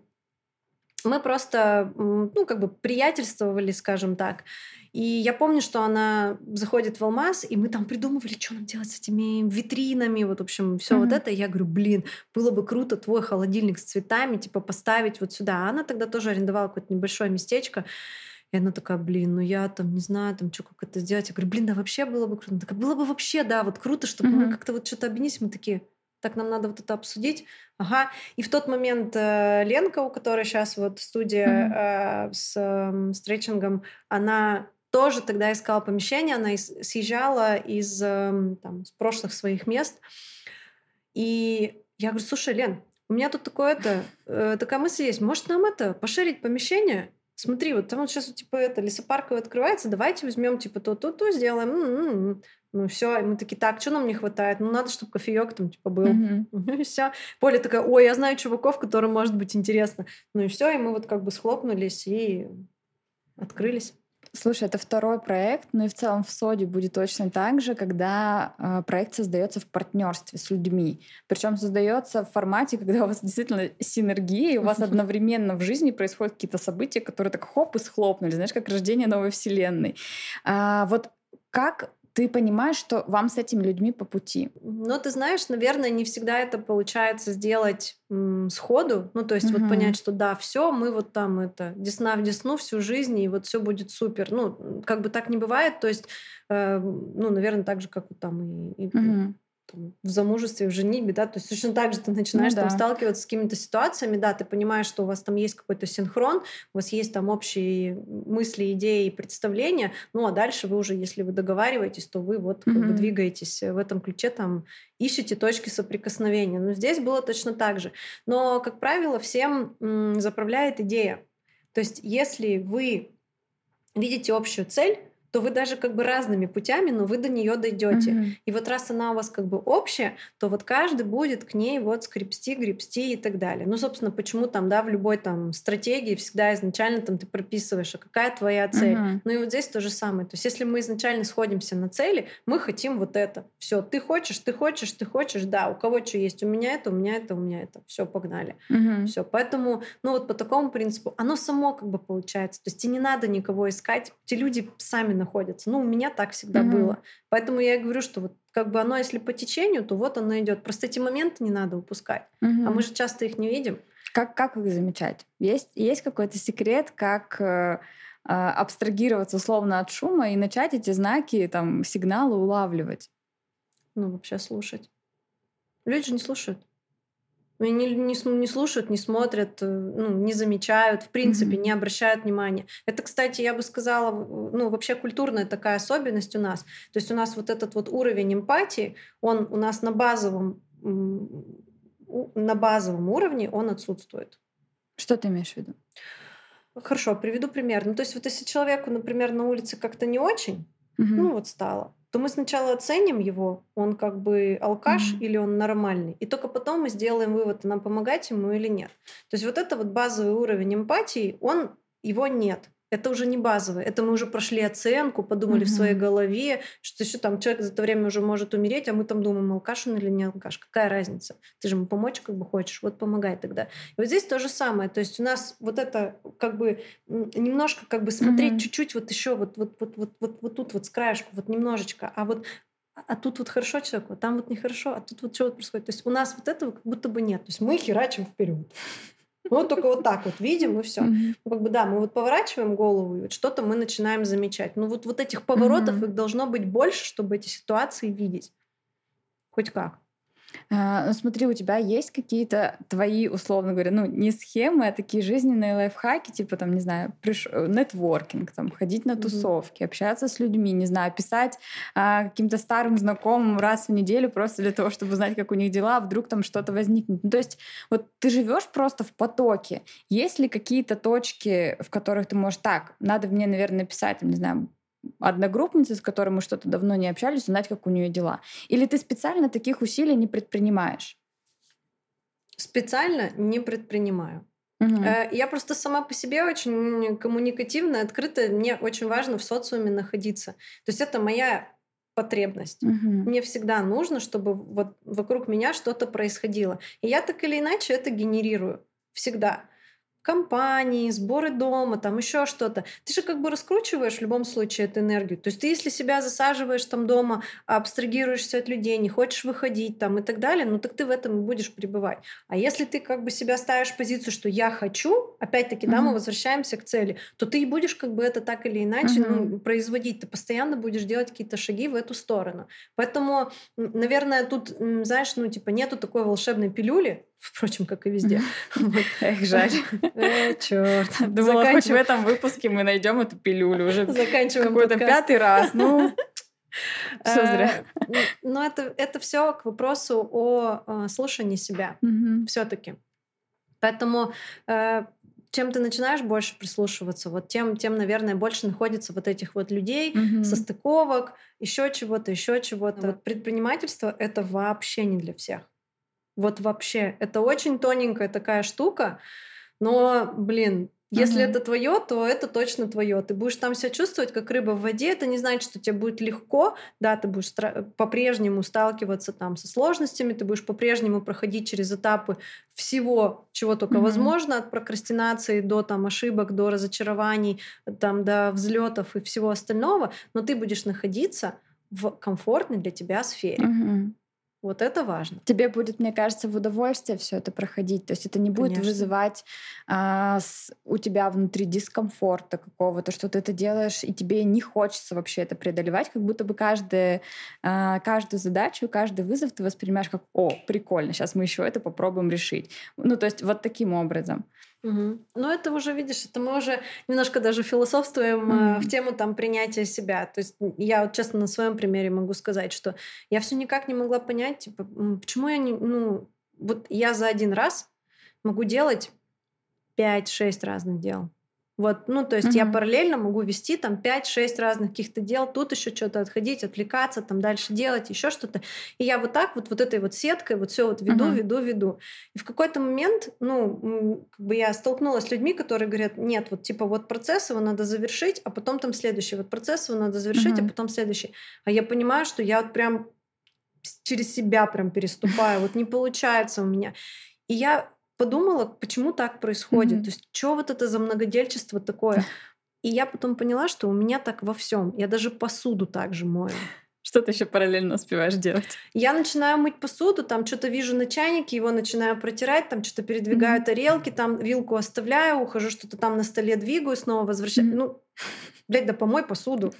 мы просто, ну, как бы приятельствовали, скажем так. И я помню, что она заходит в Алмаз, и мы там придумывали, что нам делать с этими витринами, вот, в общем, все mm-hmm. вот это. И я говорю, блин, было бы круто твой холодильник с цветами, типа, поставить вот сюда. А она тогда тоже арендовала какое-то небольшое местечко. И она такая, блин, ну я там не знаю, там что, как это сделать. Я говорю, блин, да вообще было бы круто. Она такая, было бы вообще, да, вот круто, чтобы mm-hmm. мы как-то вот что-то объединились. Мы такие, так нам надо вот это обсудить. Ага. И в тот момент э, Ленка, у которой сейчас вот студия mm-hmm. э, с э, стретчингом, она тоже тогда искала помещение, она из, съезжала из э, там, с прошлых своих мест. И я говорю, слушай, Лен, у меня тут такое-то, э, такая мысль есть, может нам это, поширить помещение? Смотри, вот там вот сейчас типа это лесопарковое открывается, давайте возьмем типа то-то-то, сделаем. М-м-м. Ну все, и мы такие, так, что нам не хватает? Ну надо, чтобы кофеек там типа был. Mm-hmm. *laughs* И все. Поля такая, ой, я знаю чуваков, которым может быть интересно. Ну и все, и мы вот как бы схлопнулись и открылись. Слушай, это второй проект, но и в целом в СОДе будет точно так же, когда э, проект создается в партнерстве с людьми. Причем создается в формате, когда у вас действительно синергия, и у вас *laughs* одновременно в жизни происходят какие-то события, которые так хоп и схлопнули, знаешь, как рождение новой вселенной. А, вот как ты понимаешь, что вам с этими людьми по пути. Ну, ты знаешь, наверное, не всегда это получается сделать м, сходу. Ну, то есть угу. вот понять, что да, все, мы вот там это десна в десну всю жизнь, и вот все будет супер. Ну, как бы так не бывает. То есть, э, ну, наверное, так же, как вот там и, и угу там, в замужестве, в женитьбе, да, то есть точно так же ты начинаешь ну, там сталкиваться с какими-то ситуациями, да, ты понимаешь, что у вас там есть какой-то синхрон, у вас есть там общие мысли, идеи, представления, ну а дальше вы уже, если вы договариваетесь, то вы вот как mm-hmm. бы двигаетесь в этом ключе, там ищете точки соприкосновения. Но здесь было точно так же. Но, как правило, всем м, заправляет идея. То есть если вы видите общую цель, то вы даже как бы разными путями, но вы до нее дойдете. Mm-hmm. И вот раз она у вас как бы общая, то вот каждый будет к ней вот скрипсти, гребсти и так далее. Ну, собственно, почему там, да, в любой там стратегии всегда изначально там ты прописываешь, а какая твоя цель. Mm-hmm. Ну и вот здесь то же самое. То есть если мы изначально сходимся на цели, мы хотим вот это. Все, ты хочешь, ты хочешь, ты хочешь, да, у кого что есть, у меня это, у меня это, у меня это. Все, погнали. Mm-hmm. Все, поэтому, ну вот по такому принципу, оно само как бы получается. То есть тебе не надо никого искать, те люди сами находятся. Ну, у меня так всегда mm-hmm. было. Поэтому я и говорю, что вот как бы оно, если по течению, то вот оно идет. Просто эти моменты не надо упускать. Mm-hmm. А мы же часто их не видим. Как, как их замечать? Есть, есть какой-то секрет, как э, а, абстрагироваться условно от шума и начать эти знаки, там, сигналы улавливать? Ну, вообще слушать. Люди же не слушают. Они не, не, не слушают, не смотрят, э, ну, не замечают, в принципе, mm-hmm. не обращают внимания. Это, кстати, я бы сказала, ну, вообще культурная такая особенность у нас. То есть у нас вот этот вот уровень эмпатии, он у нас на базовом, на базовом уровне он отсутствует. Что ты имеешь в виду? Хорошо, приведу пример. Ну, то есть вот если человеку, например, на улице как-то не очень, mm-hmm. ну, вот стало, то мы сначала оценим его, он как бы алкаш mm-hmm. или он нормальный, и только потом мы сделаем вывод, нам помогать ему или нет. То есть вот это вот базовый уровень эмпатии, он его нет. Это уже не базовое. Это мы уже прошли оценку, подумали mm-hmm. в своей голове, что еще там человек за это время уже может умереть, а мы там думаем, алкаш он или не алкаш. Какая разница? Ты же ему помочь как бы хочешь, вот помогай тогда. И вот здесь то же самое. То есть у нас вот это как бы немножко как бы смотреть mm-hmm. чуть-чуть вот еще вот, вот, вот, вот, вот, вот тут вот с краешку, вот немножечко. А вот а тут вот хорошо человеку, а там вот нехорошо, а тут вот что вот происходит. То есть у нас вот этого как будто бы нет. То есть мы херачим вперед. Вот только вот так вот видим, и все. Ну, как бы да, мы вот поворачиваем голову, и вот что-то мы начинаем замечать. Ну, вот, вот этих поворотов их должно быть больше, чтобы эти ситуации видеть. Хоть как. А, ну, смотри, у тебя есть какие-то твои, условно говоря, ну, не схемы, а такие жизненные лайфхаки, типа, там, не знаю, приш... Э, нетворкинг, там, ходить на тусовки, mm-hmm. общаться с людьми, не знаю, писать а, каким-то старым знакомым раз в неделю просто для того, чтобы знать, как у них дела, а вдруг там что-то возникнет. Ну, то есть вот ты живешь просто в потоке. Есть ли какие-то точки, в которых ты можешь так, надо мне, наверное, написать, не знаю, одногруппницы, с которой мы что-то давно не общались, узнать, как у нее дела? Или ты специально таких усилий не предпринимаешь? Специально не предпринимаю. Угу. Я просто сама по себе очень коммуникативная, открытая. Мне очень важно в социуме находиться. То есть это моя потребность. Угу. Мне всегда нужно, чтобы вот вокруг меня что-то происходило. И я так или иначе это генерирую. Всегда компании, сборы дома, там еще что-то. Ты же как бы раскручиваешь в любом случае эту энергию. То есть ты если себя засаживаешь там дома, абстрагируешься от людей, не хочешь выходить там и так далее, ну так ты в этом и будешь пребывать. А если ты как бы себя ставишь в позицию, что я хочу, опять-таки, да, мы возвращаемся к цели, то ты и будешь как бы это так или иначе mm-hmm. ну, производить. Ты постоянно будешь делать какие-то шаги в эту сторону. Поэтому, наверное, тут, знаешь, ну типа нету такой волшебной пилюли, Впрочем, как и везде. *laughs* Эх, жаль. Э, черт. *laughs* Думала, хоть в этом выпуске мы найдем эту пилюлю уже Заканчиваем какой-то пятый раз. Ну, *laughs* все зря. Э, но это, это все к вопросу о э, слушании себя все-таки. Поэтому чем ты начинаешь больше прислушиваться, вот тем, тем, наверное, больше находится вот этих вот людей, mm-hmm. состыковок, еще чего-то, еще чего-то. Вот предпринимательство это вообще не для всех. Вот вообще. Это очень тоненькая такая штука, но, блин, если угу. это твое, то это точно твое. Ты будешь там себя чувствовать как рыба в воде. Это не значит, что тебе будет легко. Да, ты будешь по-прежнему сталкиваться там со сложностями, ты будешь по-прежнему проходить через этапы всего, чего только угу. возможно, от прокрастинации до там ошибок, до разочарований, там до взлетов и всего остального. Но ты будешь находиться в комфортной для тебя сфере. Угу. Вот это важно. Тебе будет, мне кажется, в удовольствие все это проходить. То есть это не будет Конечно. вызывать а, с, у тебя внутри дискомфорта какого-то, что ты это делаешь, и тебе не хочется вообще это преодолевать, как будто бы каждое, а, каждую задачу, каждый вызов ты воспринимаешь как «О, прикольно, сейчас мы еще это попробуем решить». Ну, то есть вот таким образом. Угу. Ну, это уже, видишь, это мы уже немножко даже философствуем mm-hmm. в тему там принятия себя. То есть я вот честно на своем примере могу сказать, что я все никак не могла понять, типа, почему я не, ну, вот я за один раз могу делать 5-6 разных дел. Вот, ну, то есть mm-hmm. я параллельно могу вести там 5-6 разных каких-то дел, тут еще что-то отходить, отвлекаться, там дальше делать, еще что-то. И я вот так вот, вот этой вот сеткой вот все вот веду, mm-hmm. веду, веду. И в какой-то момент, ну, как бы я столкнулась с людьми, которые говорят, нет, вот типа вот процесс его надо завершить, а потом там следующий, вот процесс его надо завершить, mm-hmm. а потом следующий. А я понимаю, что я вот прям через себя прям переступаю, вот не получается у меня. И я подумала, почему так происходит. Mm-hmm. То есть, что вот это за многодельчество такое? И я потом поняла, что у меня так во всем. Я даже посуду так же мою. Что ты еще параллельно успеваешь делать? Я начинаю мыть посуду, там что-то вижу на чайнике, его начинаю протирать, там что-то передвигаю mm-hmm. тарелки, там вилку оставляю, ухожу, что-то там на столе двигаю, снова возвращаю. Mm-hmm. Ну, блядь, да помой посуду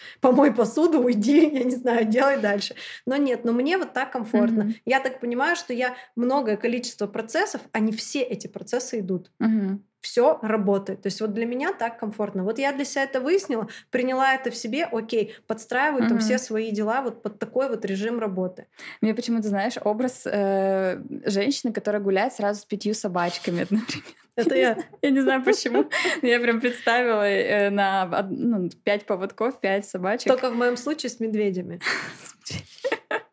*laughs* помой посуду, уйди, *laughs* я не знаю, делай дальше. Но нет, но мне вот так комфортно. Mm-hmm. Я так понимаю, что я многое количество процессов, они все эти процессы идут. Mm-hmm. Все работает. То есть вот для меня так комфортно. Вот я для себя это выяснила, приняла это в себе, окей, подстраиваю mm-hmm. там все свои дела вот под такой вот режим работы. Мне почему-то, знаешь, образ э, женщины, которая гуляет сразу с пятью собачками одновременно. *laughs* Это я. Я не знаю почему. Я прям представила э, на ну, пять поводков, пять собачек. Только в моем случае с медведями. *laughs*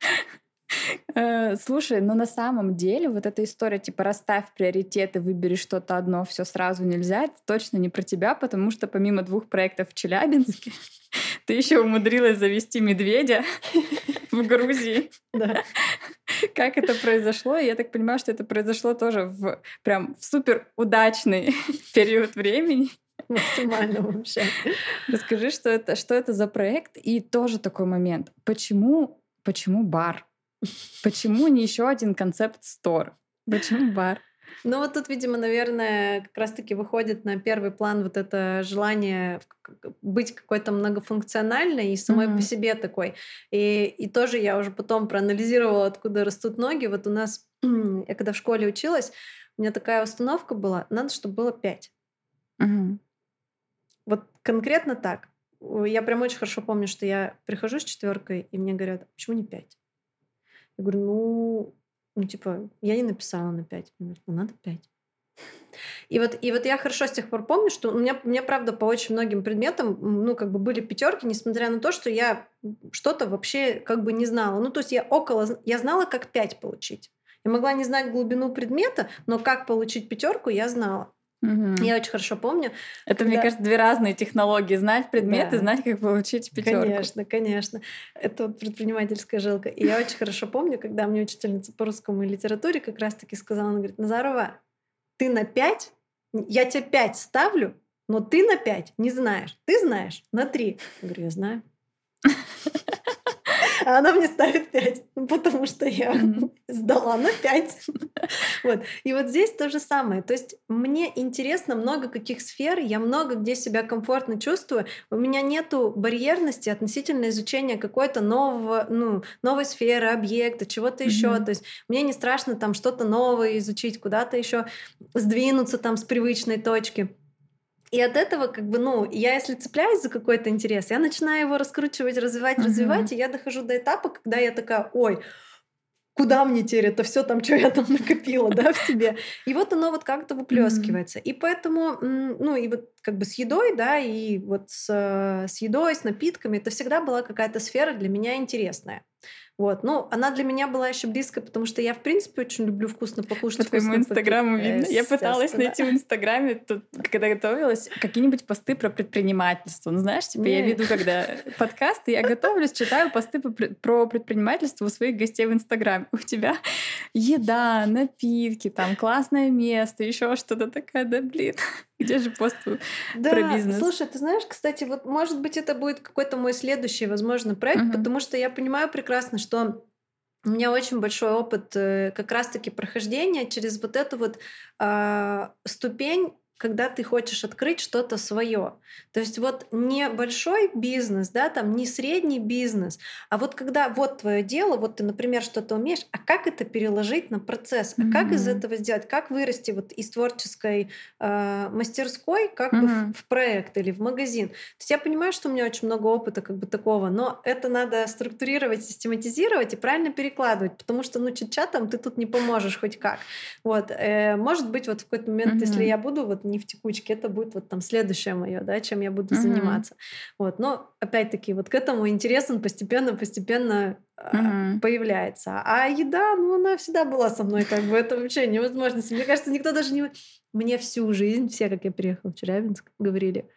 Э, слушай, но на самом деле вот эта история типа расставь приоритеты, выбери что-то одно, все сразу нельзя, это точно не про тебя, потому что помимо двух проектов в Челябинске, *laughs* ты еще умудрилась завести медведя *laughs* в Грузии. Да. Как это произошло? Я так понимаю, что это произошло тоже в прям в супер удачный *laughs* период времени. Максимально вообще. Расскажи, что это, что это за проект и тоже такой момент. Почему, почему бар? Почему не еще один концепт стор? Почему бар? Ну вот тут, видимо, наверное, как раз-таки выходит на первый план вот это желание быть какой-то многофункциональной и самой mm-hmm. по себе такой. И, и тоже я уже потом проанализировала, откуда растут ноги. Вот у нас, *clears throat* я когда в школе училась, у меня такая установка была, надо, чтобы было пять. Mm-hmm. Вот конкретно так. Я прям очень хорошо помню, что я прихожу с четверкой, и мне говорят, почему не пять? Я говорю, ну, ну, типа, я не написала на 5. Мне говорят, ну, надо 5. И вот, и вот я хорошо с тех пор помню, что у меня, у меня, правда, по очень многим предметам, ну, как бы были пятерки, несмотря на то, что я что-то вообще как бы не знала. Ну, то есть я около, я знала, как 5 получить. Я могла не знать глубину предмета, но как получить пятерку, я знала. Угу. Я очень хорошо помню. Это, когда... мне кажется, две разные технологии. Знать предметы, да. знать, как получить пятерку. Конечно, конечно. Это вот предпринимательская жилка. И я очень хорошо помню, когда мне учительница по русскому и литературе как раз-таки сказала, она говорит, Назарова, ты на пять, я тебе пять ставлю, но ты на пять не знаешь. Ты знаешь на три. Я говорю, я знаю. А она мне ставит 5, ну, потому что я mm-hmm. сдала на 5. вот. И вот здесь то же самое. То есть мне интересно много каких сфер, я много где себя комфортно чувствую. У меня нету барьерности относительно изучения какой-то нового, ну, новой сферы, объекта, чего-то mm-hmm. еще. То есть мне не страшно там что-то новое изучить, куда-то еще сдвинуться там с привычной точки. И от этого, как бы, ну, я если цепляюсь за какой-то интерес, я начинаю его раскручивать, развивать, mm-hmm. развивать, и я дохожу до этапа, когда я такая, ой, куда мне теперь это все там, *laughs* что я там накопила, да, в себе. И вот оно вот как-то выплескивается. Mm-hmm. И поэтому, ну, и вот как бы с едой, да, и вот с, с едой, с напитками, это всегда была какая-то сфера для меня интересная. Вот. Ну, она для меня была еще близкая, потому что я, в принципе, очень люблю вкусно покушать. По твоему инстаграму видно. Я пыталась найти в инстаграме, тут, когда готовилась, какие-нибудь посты про предпринимательство. Ну, знаешь, типа я веду, когда подкасты, я готовлюсь, читаю посты про предпринимательство у своих гостей в инстаграме. У тебя еда, напитки, там классное место, еще что-то такое, да, блин. *laughs* Где же пост да, про бизнес? Слушай, ты знаешь, кстати, вот может быть это будет какой-то мой следующий, возможно, проект, uh-huh. потому что я понимаю прекрасно, что у меня очень большой опыт э, как раз-таки прохождения через вот эту вот э, ступень когда ты хочешь открыть что-то свое. То есть вот не большой бизнес, да, там не средний бизнес, а вот когда вот твое дело, вот ты, например, что-то умеешь, а как это переложить на процесс, а mm-hmm. как из этого сделать, как вырасти вот из творческой э, мастерской как mm-hmm. бы в, в проект или в магазин. То есть я понимаю, что у меня очень много опыта как бы такого, но это надо структурировать, систематизировать и правильно перекладывать, потому что ну чат-чатом ты тут не поможешь хоть как. Вот, э, может быть, вот в какой-то момент, mm-hmm. если я буду вот не в текучке, это будет вот там следующее мое, да, чем я буду mm-hmm. заниматься. Вот, но опять-таки вот к этому интерес он постепенно-постепенно mm-hmm. появляется. А еда, ну, она всегда была со мной, как бы это вообще невозможно. Мне кажется, никто даже не... Мне всю жизнь, все, как я приехала в Челябинск, говорили,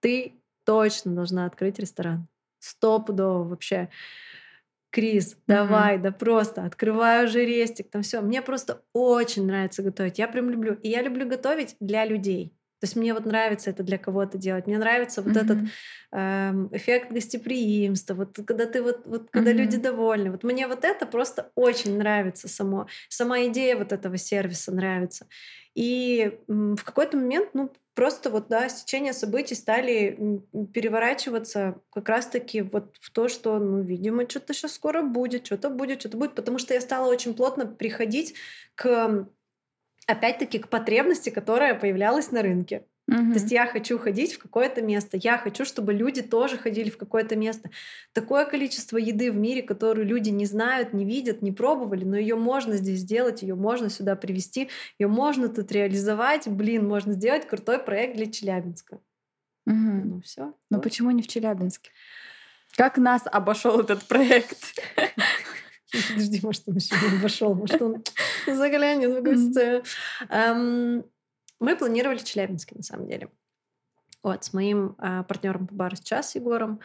ты точно должна открыть ресторан. Стопудово вообще. Крис, давай, mm-hmm. да просто, открываю уже рестик, там все. Мне просто очень нравится готовить. Я прям люблю. И я люблю готовить для людей. То есть мне вот нравится это для кого-то делать. Мне нравится вот mm-hmm. этот эм, эффект гостеприимства, вот когда ты вот, вот когда mm-hmm. люди довольны. Вот мне вот это просто очень нравится само. Сама идея вот этого сервиса нравится. И в какой-то момент, ну, просто вот, да, стечение событий стали переворачиваться как раз-таки вот в то, что, ну, видимо, что-то сейчас скоро будет, что-то будет, что-то будет, потому что я стала очень плотно приходить к опять-таки к потребности, которая появлялась на рынке. Угу. То есть я хочу ходить в какое-то место, я хочу, чтобы люди тоже ходили в какое-то место. Такое количество еды в мире, которую люди не знают, не видят, не пробовали, но ее можно здесь сделать, ее можно сюда привести, ее можно тут реализовать. Блин, можно сделать крутой проект для Челябинска. Угу. Ну все. Но вот. почему не в Челябинске? Как нас обошел этот проект? *laughs* Подожди, может, он еще не обошел, может, он *laughs* заглянет в гости. Мы планировали в Челябинске, на самом деле. Вот, с моим а, партнером по бару сейчас, Егором.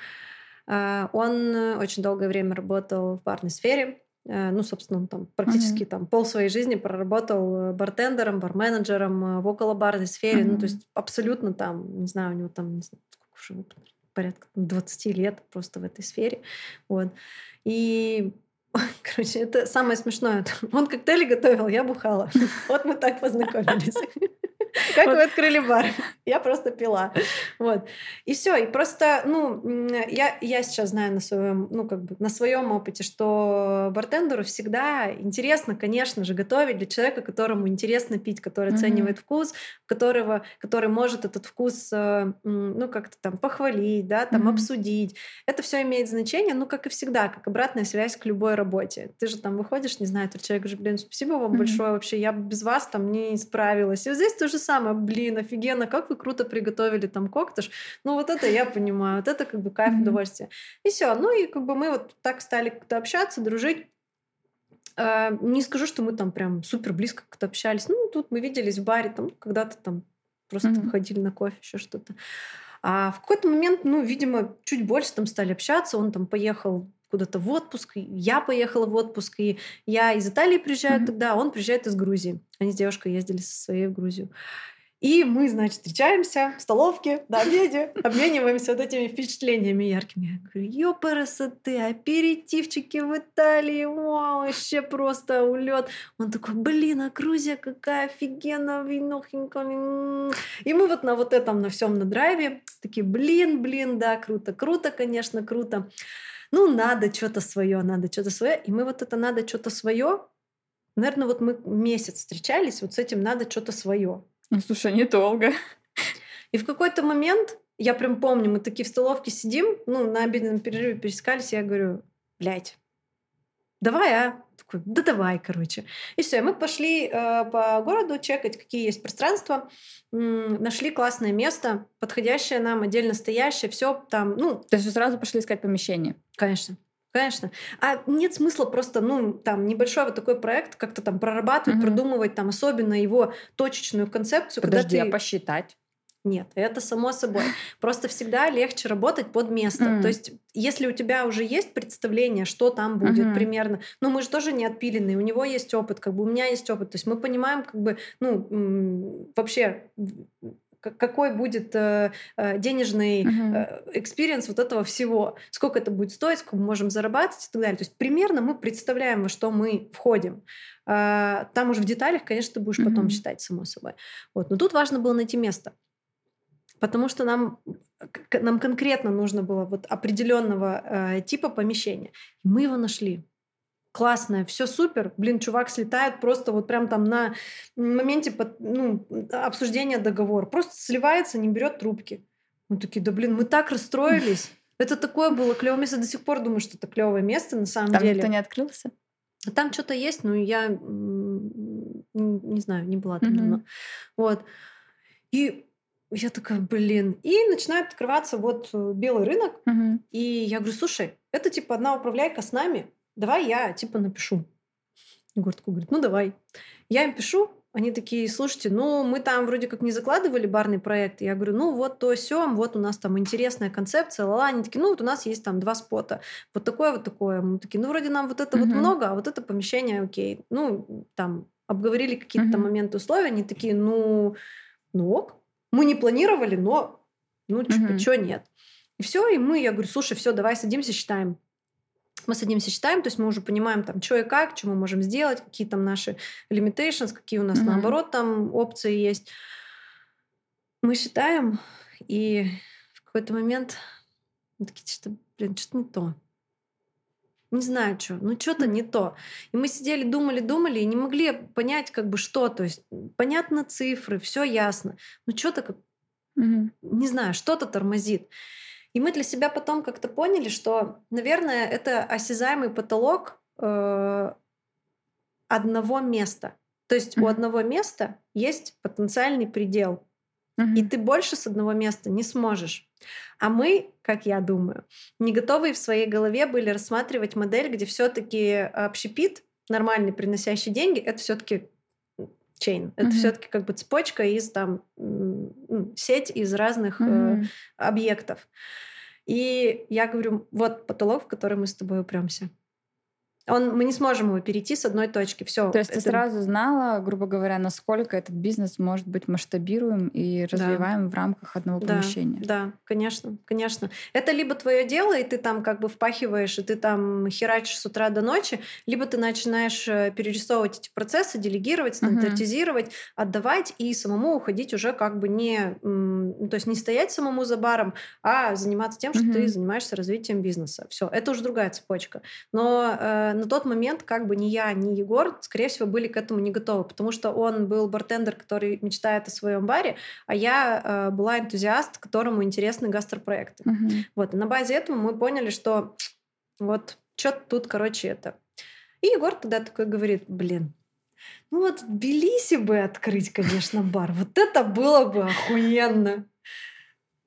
А, он очень долгое время работал в барной сфере. А, ну, собственно, он там практически mm-hmm. там пол своей жизни проработал бартендером, барменеджером в околобарной сфере. Mm-hmm. Ну, то есть абсолютно там, не знаю, у него там, не знаю, сколько уже опыт, порядка 20 лет просто в этой сфере. Вот. И *laughs* Короче, это самое смешное. *laughs* Он коктейли готовил, я бухала. *laughs* Вот мы так познакомились. *laughs* Как вы открыли бар? *laughs* Я просто пила. Вот. И все. И просто, ну, я, я сейчас знаю на своем, ну, как бы на своем опыте, что бартендеру всегда интересно, конечно же, готовить для человека, которому интересно пить, который оценивает вкус, которого, который может этот вкус, э, ну, как-то там похвалить, да, там обсудить. Это все имеет значение, ну, как и всегда, как обратная связь к любой работе. Ты же там выходишь, не знаю, тот человек же, блин, спасибо вам большое, вообще я без вас там не справилась. И вот здесь тоже самое, блин, офигенно, как вы круто приготовили там коктыш. Ну вот это я понимаю, вот это как бы кайф, mm-hmm. удовольствие. И все, ну и как бы мы вот так стали как-то общаться, дружить. Uh, не скажу, что мы там прям супер близко как-то общались. Ну, тут мы виделись в баре, там когда-то там просто mm-hmm. выходили на кофе, еще что-то. А в какой-то момент, ну, видимо, чуть больше там стали общаться. Он там поехал куда-то в отпуск, я поехала в отпуск, и я из Италии приезжаю mm-hmm. тогда, а он приезжает из Грузии. Они с девушкой ездили со своей в Грузию. И мы, значит, встречаемся в столовке на обеде, *laughs* обмениваемся вот этими впечатлениями яркими. Я говорю, ёпарасоты, аперитивчики в Италии, вау, вообще просто улет. Он такой, блин, а Грузия какая офигенная, винохенька. И мы вот на вот этом, на всем на драйве такие, блин, блин, да, круто, круто, конечно, круто ну, надо что-то свое, надо что-то свое. И мы вот это надо что-то свое, наверное, вот мы месяц встречались, вот с этим надо что-то свое. Ну, слушай, недолго. И в какой-то момент, я прям помню, мы такие в столовке сидим, ну, на обеденном перерыве пересекались, я говорю, блядь, давай, а? Такой, да давай, короче. И все, мы пошли э, по городу чекать, какие есть пространства, м- нашли классное место, подходящее нам, отдельно стоящее, все там, ну... То есть вы сразу пошли искать помещение? Конечно. Конечно. А нет смысла просто, ну, там, небольшой вот такой проект как-то там прорабатывать, угу. продумывать там особенно его точечную концепцию. Подожди, когда ты... а посчитать? Нет, это само собой. *laughs* Просто всегда легче работать под место. Mm. То есть, если у тебя уже есть представление, что там будет mm-hmm. примерно, ну мы же тоже не отпиленные, у него есть опыт, как бы у меня есть опыт, то есть мы понимаем, как бы, ну вообще какой будет э, э денежный experience uh-huh. вот этого всего, сколько это будет стоить, сколько мы можем зарабатывать и так далее. То есть примерно мы представляем, во что мы входим. Э, там уже в деталях, конечно, ты будешь uh-huh. потом считать, само собой. Вот. Но тут важно было найти место. Потому что нам, нам конкретно нужно было вот определенного э, типа помещения. мы его нашли классная, все супер, блин, чувак слетает просто вот прям там на моменте под, ну, обсуждения договора, просто сливается, не берет трубки. Мы такие, да блин, мы так расстроились. *laughs* Это такое было клевое место. До сих пор думаю, что это клевое место на самом там деле. Там никто не открылся? Там что-то есть, но я не знаю, не была там давно. Вот. И я такая, блин. И начинает открываться вот э, белый рынок. И я говорю, слушай, это типа одна управляйка с нами давай я типа напишу. Егор такой говорит, ну давай. Я им пишу, они такие, слушайте, ну мы там вроде как не закладывали барный проект. Я говорю, ну вот то все, вот у нас там интересная концепция, лала. Они такие, ну вот у нас есть там два спота. Вот такое, вот такое. Мы такие, ну вроде нам вот это mm-hmm. вот много, а вот это помещение окей. Ну там обговорили какие-то mm-hmm. моменты, условия. Они такие, ну, ну ок. Мы не планировали, но ну mm-hmm. что нет. И все, и мы, я говорю, слушай, все, давай садимся, считаем мы садимся, считаем, то есть мы уже понимаем, там, что и как, что мы можем сделать, какие там наши limitations, какие у нас, mm-hmm. наоборот, там опции есть. Мы считаем, и в какой-то момент мы такие, что, блин, что-то не то. Не знаю что, ну что-то не то. И мы сидели, думали, думали, и не могли понять, как бы что. То есть понятно цифры, все ясно. Но что-то как, mm-hmm. не знаю, что-то тормозит. И мы для себя потом как-то поняли, что, наверное, это осязаемый потолок э, одного места. То есть mm-hmm. у одного места есть потенциальный предел. Mm-hmm. И ты больше с одного места не сможешь. А мы, как я думаю, не готовы в своей голове были рассматривать модель, где все-таки общепит, нормальный, приносящий деньги, это все-таки чейн. Это mm-hmm. все-таки как бы цепочка из там сеть из разных mm-hmm. э, объектов. И я говорю, вот потолок, в который мы с тобой упремся он, мы не сможем его перейти с одной точки. Все. То есть это... ты сразу знала, грубо говоря, насколько этот бизнес может быть масштабируем и развиваем да. в рамках одного да, помещения. Да, конечно, конечно. Это либо твое дело, и ты там как бы впахиваешь, и ты там херачишь с утра до ночи, либо ты начинаешь э, перерисовывать эти процессы, делегировать, стандартизировать, угу. отдавать и самому уходить уже как бы не, то есть не стоять самому за баром, а заниматься тем, что угу. ты занимаешься развитием бизнеса. Все, это уже другая цепочка. Но э, на тот момент как бы ни я, ни Егор, скорее всего, были к этому не готовы, потому что он был бартендер, который мечтает о своем баре, а я э, была энтузиаст, которому интересны гастропроекты. Угу. Вот, и на базе этого мы поняли, что вот что тут, короче, это. И Егор тогда такой говорит, блин, ну вот в Тбилиси бы открыть, конечно, бар. Вот это было бы охуенно.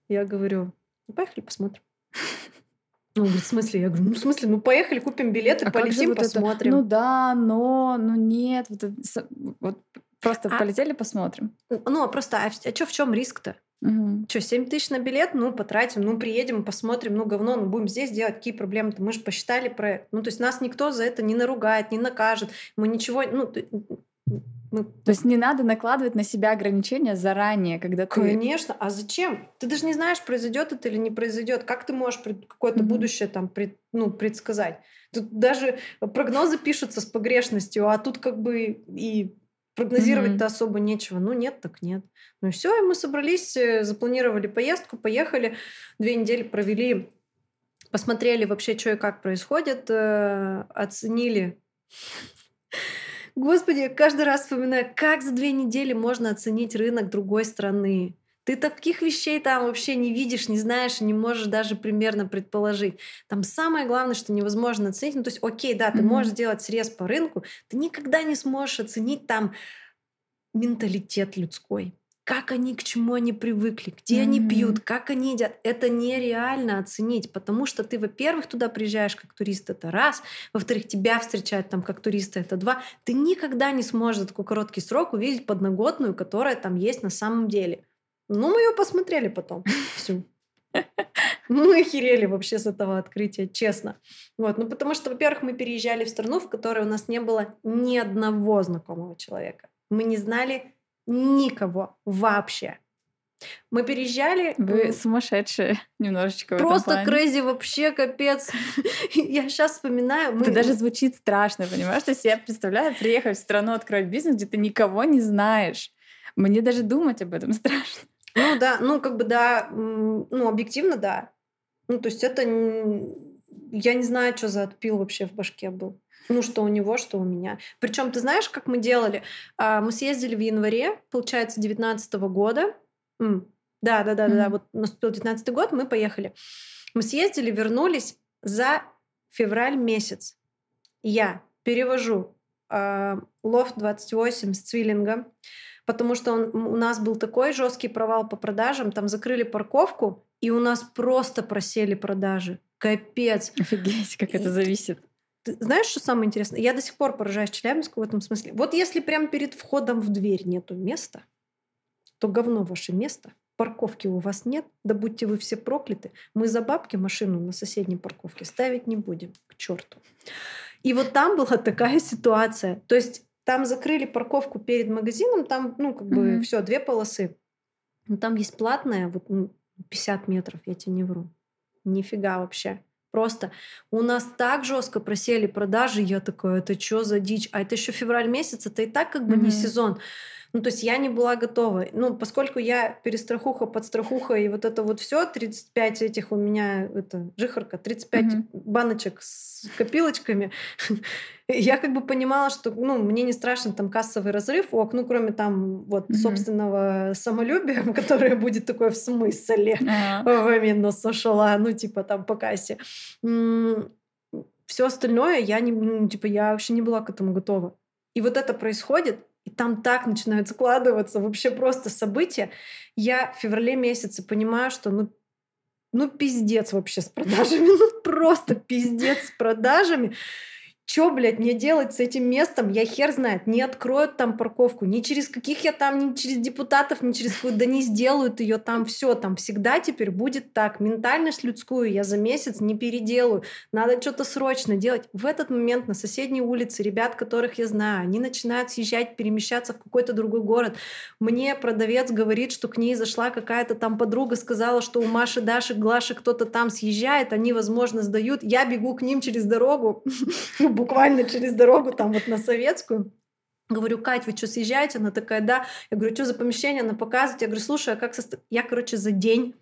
Я говорю, ну, поехали посмотрим. Ну, говорит, в смысле? Я говорю, ну, в смысле? Ну, поехали, купим билеты, а полетим, вот посмотрим. Это? Ну да, но, ну нет. Вот, вот просто а, полетели, посмотрим. Ну, а просто, а, а что, в чем риск-то? Угу. Что, 7 тысяч на билет? Ну, потратим, ну, приедем, посмотрим, ну, говно, ну, будем здесь делать, какие проблемы-то? Мы же посчитали проект. Ну, то есть нас никто за это не наругает, не накажет. Мы ничего, ну, мы... То есть не надо накладывать на себя ограничения заранее, когда ты... Конечно, а зачем? Ты даже не знаешь, произойдет это или не произойдет. Как ты можешь какое-то mm-hmm. будущее там пред, ну, предсказать? Тут даже прогнозы пишутся с погрешностью, а тут как бы и прогнозировать-то mm-hmm. особо нечего. Ну нет, так нет. Ну и все, и мы собрались, э, запланировали поездку, поехали, две недели провели, посмотрели вообще, что и как происходит, э, оценили Господи, каждый раз вспоминаю, как за две недели можно оценить рынок другой страны. Ты таких вещей там вообще не видишь, не знаешь, не можешь даже примерно предположить. Там самое главное, что невозможно оценить. Ну, то есть, окей, да, ты mm-hmm. можешь сделать срез по рынку, ты никогда не сможешь оценить там менталитет людской как они, к чему они привыкли, где mm-hmm. они пьют, как они едят. Это нереально оценить, потому что ты, во-первых, туда приезжаешь как турист, это раз, во-вторых, тебя встречают там как туриста, это два. Ты никогда не сможешь за такой короткий срок увидеть подноготную, которая там есть на самом деле. Ну, мы ее посмотрели потом *laughs* всю. Мы охерели вообще с этого открытия, честно. Вот, ну потому что, во-первых, мы переезжали в страну, в которой у нас не было ни одного знакомого человека. Мы не знали Никого вообще. Мы переезжали. Вы сумасшедшие *laughs* немножечко. Просто крейзи вообще капец. *laughs* *laughs* я сейчас вспоминаю. Мы... Это даже звучит страшно, понимаешь? То есть я представляю, приехать в страну, открыть бизнес, где ты никого не знаешь. Мне даже думать об этом страшно. Ну да, ну как бы да, ну объективно да. Ну то есть это, я не знаю, что за отпил вообще в башке был. Ну, что у него, что у меня. Причем, ты знаешь, как мы делали? А, мы съездили в январе, получается, 19 года. Да, да, да, mm-hmm. да, вот наступил 19 год, мы поехали. Мы съездили, вернулись за февраль месяц. Я перевожу э, лофт 28 с Цвиллинга, потому что он, у нас был такой жесткий провал по продажам, там закрыли парковку, и у нас просто просели продажи. Капец. Офигеть, как это зависит. Ты знаешь, что самое интересное? Я до сих пор поражаюсь Челябинску в этом смысле. Вот если прямо перед входом в дверь нету места, то говно ваше место. Парковки у вас нет, да будьте вы все прокляты. Мы за бабки машину на соседней парковке ставить не будем. К черту. И вот там была такая ситуация. То есть там закрыли парковку перед магазином, там, ну, как бы, mm-hmm. все, две полосы. Но там есть платная, вот 50 метров, я тебе не вру. Нифига вообще. Просто у нас так жестко просели продажи, я такая, это что за дичь? А это еще февраль месяц, это и так как бы mm-hmm. не сезон. Ну, то есть я не была готова. Ну, поскольку я перестрахуха, подстрахуха, и вот это вот все 35 этих у меня, это, жихарка, 35 mm-hmm. баночек с копилочками, *laughs* я как бы понимала, что, ну, мне не страшен там кассовый разрыв, ок, ну, кроме там вот mm-hmm. собственного самолюбия, *laughs* которое будет такое в смысле, uh-huh. именно сошла, ну, типа там по кассе. Все остальное я не, ну, типа, я вообще не была к этому готова. И вот это происходит, и там так начинают складываться вообще просто события. Я в феврале месяце понимаю, что ну, ну пиздец вообще с продажами, *laughs* ну просто пиздец с продажами. Что, блядь, мне делать с этим местом? Я хер знает. Не откроют там парковку. Ни через каких я там, ни через депутатов, ни через кого. Да не сделают ее там все. Там всегда теперь будет так. Ментальность людскую я за месяц не переделаю. Надо что-то срочно делать. В этот момент на соседней улице ребят, которых я знаю, они начинают съезжать, перемещаться в какой-то другой город. Мне продавец говорит, что к ней зашла какая-то там подруга, сказала, что у Маши, Даши, Глаши кто-то там съезжает, они, возможно, сдают. Я бегу к ним через дорогу *laughs* буквально через дорогу, там вот на Советскую. Говорю, Кать, вы что, съезжаете? Она такая, да. Я говорю, что за помещение? Она показывает. Я говорю, слушай, а как... Со... Я, короче, за день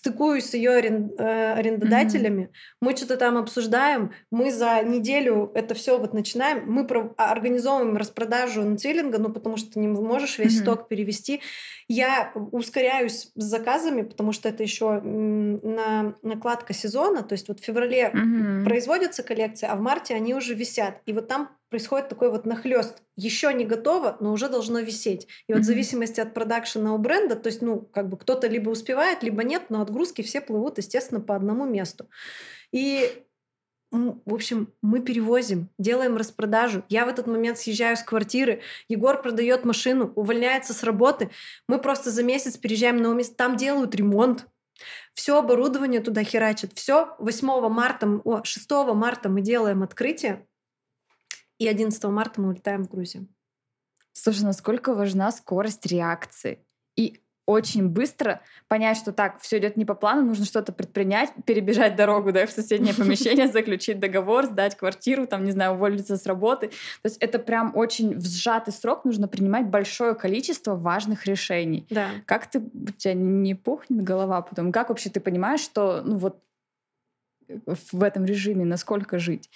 стыкуюсь с ее арен, э, арендодателями, mm-hmm. мы что-то там обсуждаем, мы за неделю это все вот начинаем, мы про, а, организовываем распродажу нцеллинга, ну потому что ты не можешь весь mm-hmm. сток перевести. Я ускоряюсь с заказами, потому что это еще на накладка сезона, то есть вот в феврале mm-hmm. производятся коллекции, а в марте они уже висят, и вот там происходит такой вот нахлест. Еще не готово, но уже должно висеть. И вот в зависимости от продакшена у бренда, то есть, ну, как бы кто-то либо успевает, либо нет, но отгрузки все плывут, естественно, по одному месту. И в общем, мы перевозим, делаем распродажу. Я в этот момент съезжаю с квартиры, Егор продает машину, увольняется с работы. Мы просто за месяц переезжаем на место, там делают ремонт. Все оборудование туда херачат. Все 8 марта, о, 6 марта мы делаем открытие. И 11 марта мы улетаем в Грузию. Слушай, насколько важна скорость реакции? И очень быстро понять, что так, все идет не по плану, нужно что-то предпринять, перебежать дорогу да, в соседнее помещение, *laughs* заключить договор, сдать квартиру, там, не знаю, уволиться с работы. То есть это прям очень в сжатый срок нужно принимать большое количество важных решений. Да. Как ты, у тебя не пухнет голова потом? Как вообще ты понимаешь, что ну вот в этом режиме насколько жить?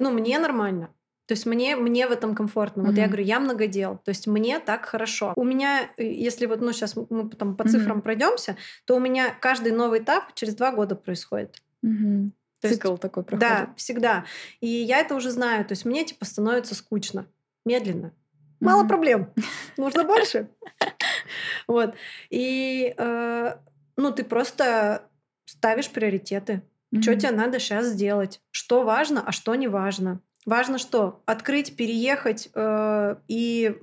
Ну, мне нормально. То есть мне, мне в этом комфортно. Mm-hmm. Вот я говорю, я много дел. То есть мне так хорошо. У меня, э, если вот, ну, сейчас мы там по цифрам mm-hmm. пройдемся, то у меня каждый новый этап через два года происходит. Mm-hmm. То Цикл есть, такой проходит. Да, всегда. И я это уже знаю. То есть мне типа становится скучно. Медленно. Мало mm-hmm. проблем. *laughs* Нужно больше. Вот. И, э, ну, ты просто ставишь приоритеты. Что тебе надо сейчас сделать? Что важно, а что не важно? Важно что? Открыть, переехать э, и,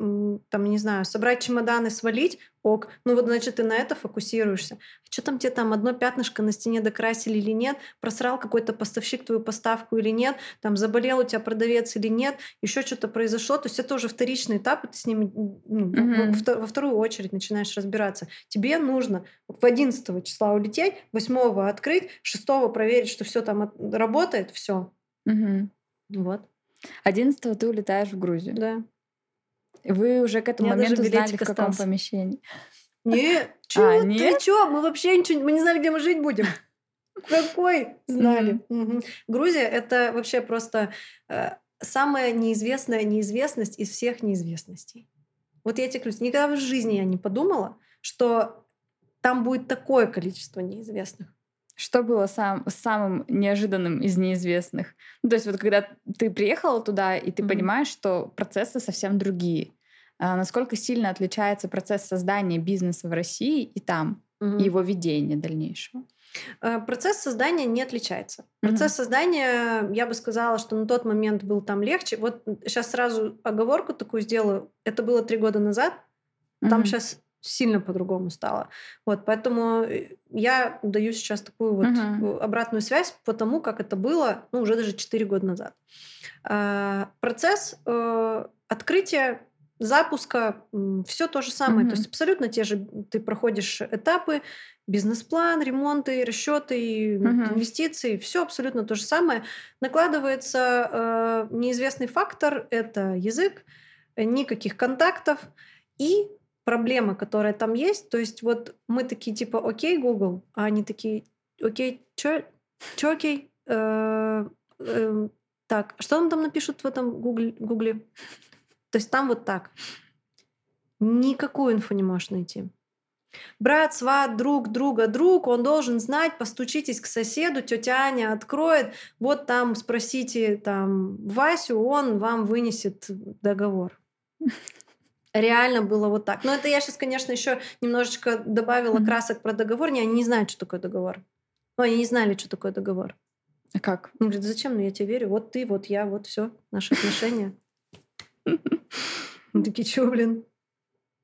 там, не знаю, собрать чемоданы, свалить, ок. Ну вот, значит, ты на это фокусируешься. А что там тебе там одно пятнышко на стене докрасили или нет? Просрал какой-то поставщик твою поставку или нет? Там заболел у тебя продавец или нет? Еще что-то произошло. То есть это уже вторичный этап, и ты с ними ну, mm-hmm. во, во вторую очередь начинаешь разбираться. Тебе нужно в 11 числа улететь, 8 открыть, 6 проверить, что все там работает, все. Mm-hmm. Вот. 11 ты улетаешь в Грузию. Да. Вы уже к этому моменту знали, в каком остался. помещении? Нет, *laughs* чё, а, нет? ты чё? Мы вообще ничего, мы не знали, где мы жить будем. *laughs* Какой? Знали. Грузия — это вообще просто э, самая неизвестная неизвестность из всех неизвестностей. Вот я тебе клянусь, никогда в жизни я не подумала, что там будет такое количество неизвестных. Что было сам, самым неожиданным из неизвестных? Ну, то есть вот когда ты приехала туда, и ты mm-hmm. понимаешь, что процессы совсем другие. А насколько сильно отличается процесс создания бизнеса в России и там, mm-hmm. и его ведения дальнейшего? Э, процесс создания не отличается. Процесс mm-hmm. создания, я бы сказала, что на тот момент был там легче. Вот сейчас сразу оговорку такую сделаю. Это было три года назад. Там mm-hmm. сейчас сильно по-другому стало. Вот, поэтому э, я даю сейчас такую вот uh-huh. обратную связь по тому, как это было, ну, уже даже 4 года назад. А, процесс э, открытия, запуска, все то же самое. Uh-huh. То есть абсолютно те же ты проходишь этапы, бизнес-план, ремонты, расчеты, uh-huh. инвестиции, все абсолютно то же самое. Накладывается э, неизвестный фактор, это язык, никаких контактов, И проблема, которая там есть, то есть вот мы такие типа, окей, Google, а они такие, окей, чё, чё окей? Э, э, так, что нам там напишут в этом Гугле? Гугле? То есть там вот так. Никакую инфу не можешь найти. Брат, сват, друг, друга, друг, он должен знать, постучитесь к соседу, тетя Аня откроет, вот там спросите там Васю, он вам вынесет договор. Реально было вот так. Но это я сейчас, конечно, еще немножечко добавила mm-hmm. красок про договор. Они не знают, что такое договор. Ну, они не знали, что такое договор. А как? Он говорит, зачем? Ну, я тебе верю. Вот ты, вот я, вот все, наши отношения. *laughs* Мы такие, чё, блин?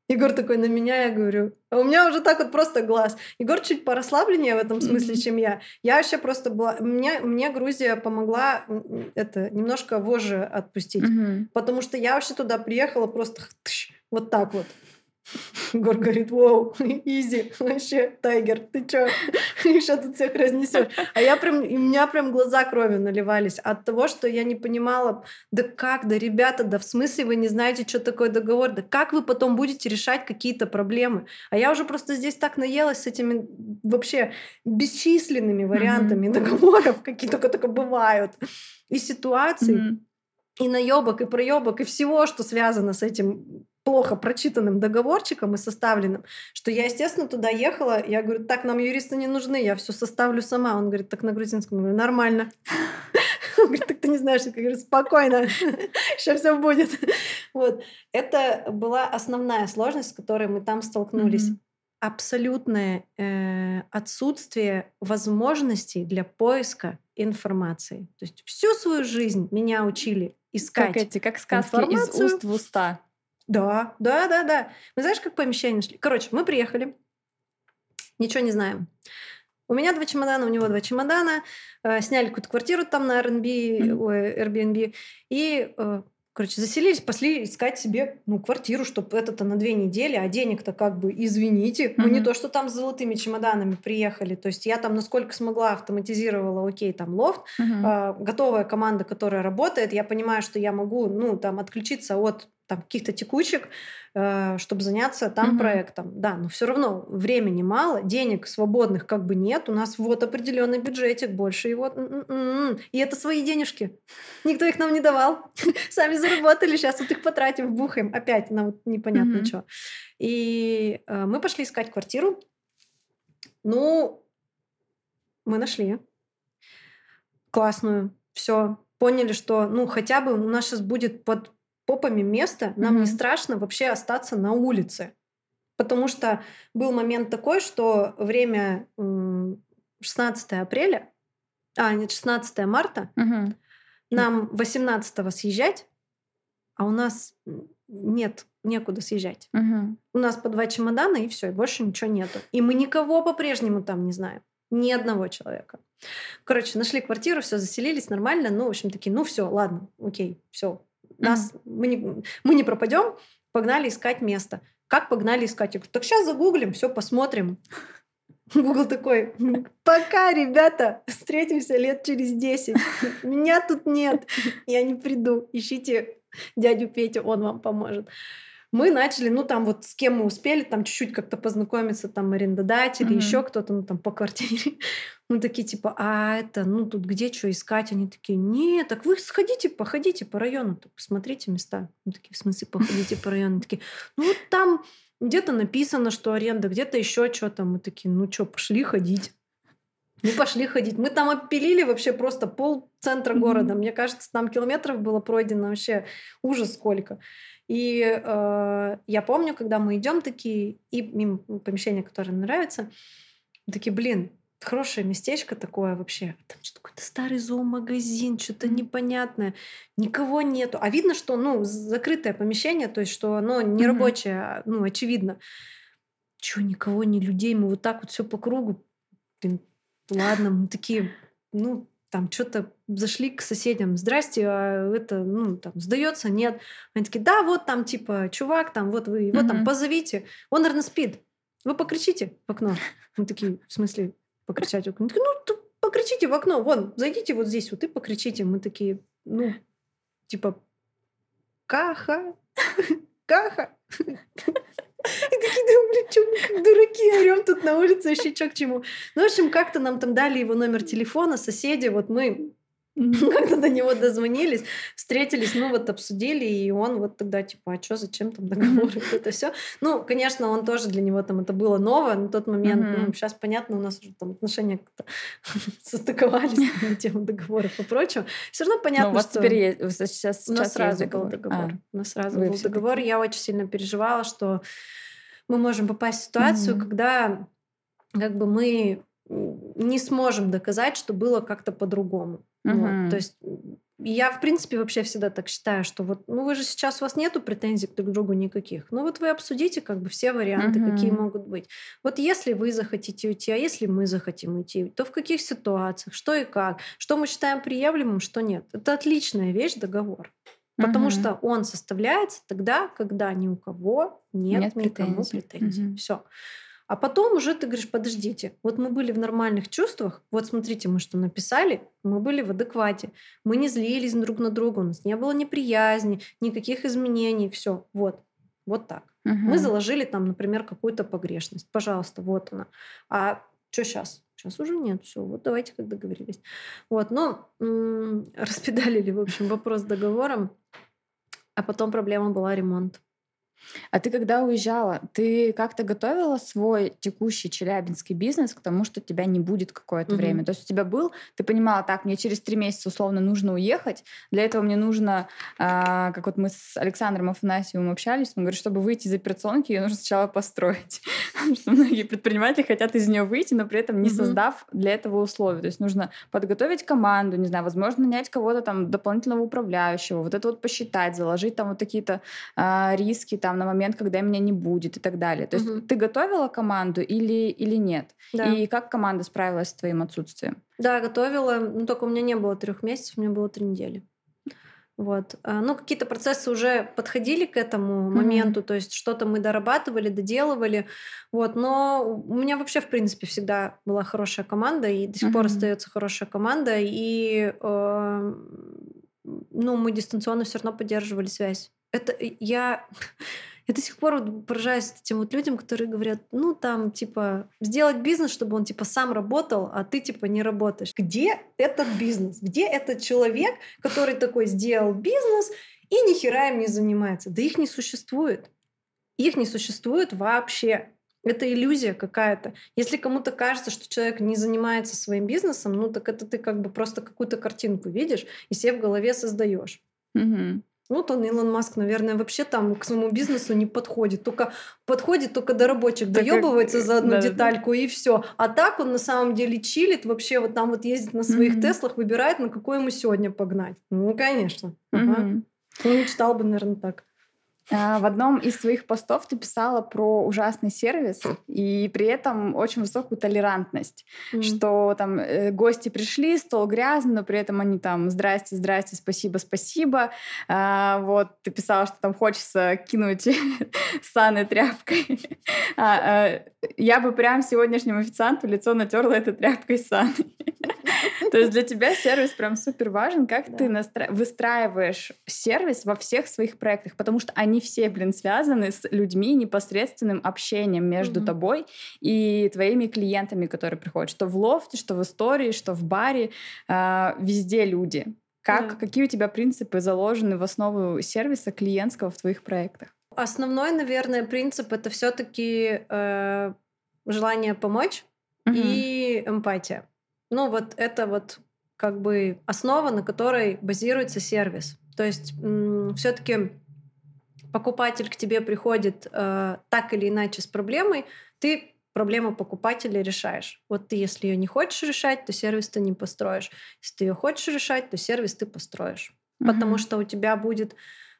Егор такой на меня, я говорю, а у меня уже так вот просто глаз. Егор чуть порасслабленнее в этом смысле, mm-hmm. чем я. Я вообще просто была... Мне, мне Грузия помогла это немножко вожжи отпустить. Mm-hmm. Потому что я вообще туда приехала просто вот так вот. Гор говорит, вау, *laughs* изи, вообще, тайгер, ты чё, *laughs* еще тут всех разнесешь. А я прям, и у меня прям глаза кровью наливались от того, что я не понимала, да как, да ребята, да в смысле вы не знаете, что такое договор, да как вы потом будете решать какие-то проблемы. А я уже просто здесь так наелась с этими вообще бесчисленными вариантами mm-hmm. договоров, какие только только бывают, и ситуаций, mm-hmm. и наебок, и проебок, и всего, что связано с этим плохо прочитанным договорчиком и составленным, что я, естественно, туда ехала, я говорю, так, нам юристы не нужны, я все составлю сама. Он говорит, так на грузинском. Я говорю, нормально. Он говорит, так ты не знаешь. Я говорю, спокойно, сейчас все будет. Вот. Это была основная сложность, с которой мы там столкнулись. Абсолютное э, отсутствие возможностей для поиска информации. То есть всю свою жизнь меня учили искать как эти, как сказки из уст в уста. Да, да, да, да. Мы знаешь, как помещение нашли? Короче, мы приехали, ничего не знаем. У меня два чемодана, у него два чемодана. Э, сняли какую-то квартиру там на Airbnb, mm-hmm. Airbnb. И э, Короче, заселились, пошли искать себе ну, квартиру, чтобы это-то на две недели, а денег-то как бы, извините, mm-hmm. мы не то, что там с золотыми чемоданами приехали. То есть я там насколько смогла автоматизировала, окей, там лофт, mm-hmm. э, готовая команда, которая работает, я понимаю, что я могу, ну, там, отключиться от там каких-то текучек, э, чтобы заняться там mm-hmm. проектом. Да, но все равно времени мало, денег свободных как бы нет. У нас вот определенный бюджетик, больше его. М-м-м. И это свои денежки. *laughs* Никто их нам не давал. *laughs* Сами заработали, сейчас вот их потратим, бухаем опять на вот непонятно что. И э, мы пошли искать квартиру. Ну, мы нашли классную. Все, поняли, что ну хотя бы у нас сейчас будет под попами место, нам mm-hmm. не страшно вообще остаться на улице. Потому что был момент такой, что время 16 апреля, а, нет, 16 марта, mm-hmm. нам 18 съезжать, а у нас нет, некуда съезжать. Mm-hmm. У нас по два чемодана, и все, и больше ничего нету. И мы никого по-прежнему там не знаем. Ни одного человека. Короче, нашли квартиру, все заселились нормально. Ну, в общем, такие, ну все, ладно, окей, все, нас, mm-hmm. мы, не, мы не пропадем, погнали искать место. Как погнали искать? Я говорю, так сейчас загуглим, все посмотрим. *laughs* Google такой, пока, ребята, встретимся лет через 10. Меня тут нет, я не приду. Ищите дядю Петю, он вам поможет мы начали, ну там вот с кем мы успели, там чуть-чуть как-то познакомиться, там арендодатели, mm-hmm. еще кто-то, ну там по квартире. *laughs* Мы такие типа, а это, ну тут где что искать? Они такие, нет, так вы сходите, походите по району, посмотрите места. Мы такие, в смысле, походите по району? Такие, ну вот там где-то написано, что аренда, где-то еще что-то. Мы такие, ну что, пошли ходить. Мы пошли ходить. Мы там опилили вообще просто пол центра города. Мне кажется, там километров было пройдено вообще ужас сколько. И э, я помню, когда мы идем такие, и мимо помещения, которое нравится, такие, блин, хорошее местечко такое вообще. Там что-то какой-то старый зоомагазин, что-то непонятное. Никого нету. А видно, что, ну, закрытое помещение, то есть, что оно не mm-hmm. рабочее, ну, очевидно. Чего, никого, ни людей, мы вот так вот все по кругу. Блин, ладно, мы такие, ну, там что-то зашли к соседям, здрасте, а это, ну, там, сдается, нет. Они такие, да, вот там, типа, чувак, там, вот вы его mm-hmm. там позовите. Он, наверное, спит. Вы покричите в окно. Мы такие, в смысле, покричать в окно? Такие, ну, покричите в окно, вон, зайдите вот здесь вот и покричите. Мы такие, ну, типа, каха, *laughs* каха. блин, что мы как дураки орем тут на улице, вообще что к чему. Ну, в общем, как-то нам там дали его номер телефона, соседи, вот мы Как-то до него дозвонились, встретились, ну вот обсудили, и он вот тогда типа, а что, зачем там договор, вот это все. Ну, конечно, он тоже для него там это было ново на тот момент. Ну, сейчас понятно, у нас уже там отношения как-то *laughs* состыковались на *laughs* тему договоров и прочего. Все равно понятно, Но у вас что... теперь есть, сейчас, у нас сразу был договор. договор. А, У нас сразу был договор. Я очень сильно переживала, что мы можем попасть в ситуацию, когда как бы мы не сможем доказать, что было как-то по-другому. Вот. Мгм. То есть я, в принципе, вообще всегда так считаю, что вот, ну вы же сейчас, у вас нету претензий друг к другу никаких. Ну вот вы обсудите как бы все варианты, какие Мгм. могут быть. Вот если вы захотите уйти, а если мы захотим уйти, то в каких ситуациях, что и как, что мы считаем приемлемым, что нет. Это отличная вещь, договор. Потому Мгм. что он составляется тогда, когда ни у кого нет, Нет никому претензий. претензий. Мгм. Все. А потом уже ты говоришь, подождите, вот мы были в нормальных чувствах, вот смотрите, мы что написали, мы были в адеквате, мы не злились друг на друга, у нас не было неприязни, никаких изменений, все, вот, вот так. Мы Мгм. заложили там, например, какую-то погрешность, пожалуйста, вот она. А что сейчас? Сейчас уже нет, все, вот давайте, как договорились. Вот, ну, м, *laughs* распедалили, в общем, вопрос с договором, а потом проблема была ремонт. А ты когда уезжала, ты как-то готовила свой текущий челябинский бизнес к тому, что тебя не будет какое-то Мгм. время? То есть у тебя был, ты понимала, так, мне через три месяца условно нужно уехать, для этого мне нужно, а, как вот мы с Александром Афанасьевым общались, он говорит, чтобы выйти из операционки, ее нужно сначала построить. Потому *laughs* что многие предприниматели хотят из нее выйти, но при этом не Мгм. создав для этого условий. То есть нужно подготовить команду, не знаю, возможно, нанять кого-то там дополнительного управляющего, вот это вот посчитать, заложить там вот такие-то а, риски там на момент, когда меня не будет и так далее. То есть Мгм. ты готовила команду или, или нет? Да. И как команда справилась с твоим отсутствием? Да, готовила. Ну, только у меня не было трех месяцев, у меня было три недели. Вот. А, Ну, какие-то процессы уже подходили к этому моменту, то есть что-то мы дорабатывали, доделывали. Вот. Но у меня вообще, в принципе, всегда была хорошая команда, и до сих пор Мгм. остается хорошая команда. И э, ну, мы дистанционно все равно поддерживали связь. Это я... *laughs* Я до сих пор вот поражаюсь этим вот людям, которые говорят, ну там, типа, сделать бизнес, чтобы он, типа, сам работал, а ты, типа, не работаешь. Где этот бизнес? Где этот человек, который такой сделал бизнес и ни хера им не занимается? Да их не существует. Их не существует вообще. Это иллюзия какая-то. Если кому-то кажется, что человек не занимается своим бизнесом, ну так это ты как бы просто какую-то картинку видишь и себе в голове создаешь. Мгм. Вот он, Илон Маск, наверное, вообще там к своему бизнесу не подходит. Только подходит только до рабочих, Так как- доебывается за одну да-да-да. детальку и все. А так он на самом деле чилит, вообще вот там вот ездит на своих Мгм. Теслах, выбирает, на какой ему сегодня погнать. Ну, конечно. Ага. Мгм. Он мечтал бы, наверное, так. А, В одном из своих постов ты писала про ужасный сервис и при этом очень высокую толерантность, М. что там э, гости пришли, стол грязный, но при этом они там «здрасте, здрасте, спасибо, спасибо». А, вот ты писала, что там хочется кинуть *laughs* саны тряпкой. *laughs* А, а, я бы прям сегодняшнему официанту лицо натерла этой тряпкой саны. *laughs* То есть для тебя сервис прям супер важен. Как ты выстраиваешь сервис во всех своих проектах? Потому что они все, блин, связаны с людьми, непосредственным общением между Мгм. тобой и твоими клиентами, которые приходят. Что в лофте, что в истории, что в баре. а, Везде люди. Как, Да. Какие у тебя принципы заложены в основу сервиса клиентского в твоих проектах? Основной, наверное, принцип это все-таки желание помочь Мгм. и эмпатия. Ну, вот это вот как бы основа, на которой базируется сервис. То есть все-таки покупатель к тебе приходит э, так или иначе с проблемой, ты проблему покупателя решаешь. Вот ты, если ее не хочешь решать, то сервис ты не построишь. Если ты ее хочешь решать, то сервис ты построишь. Потому Мгм. что у тебя будет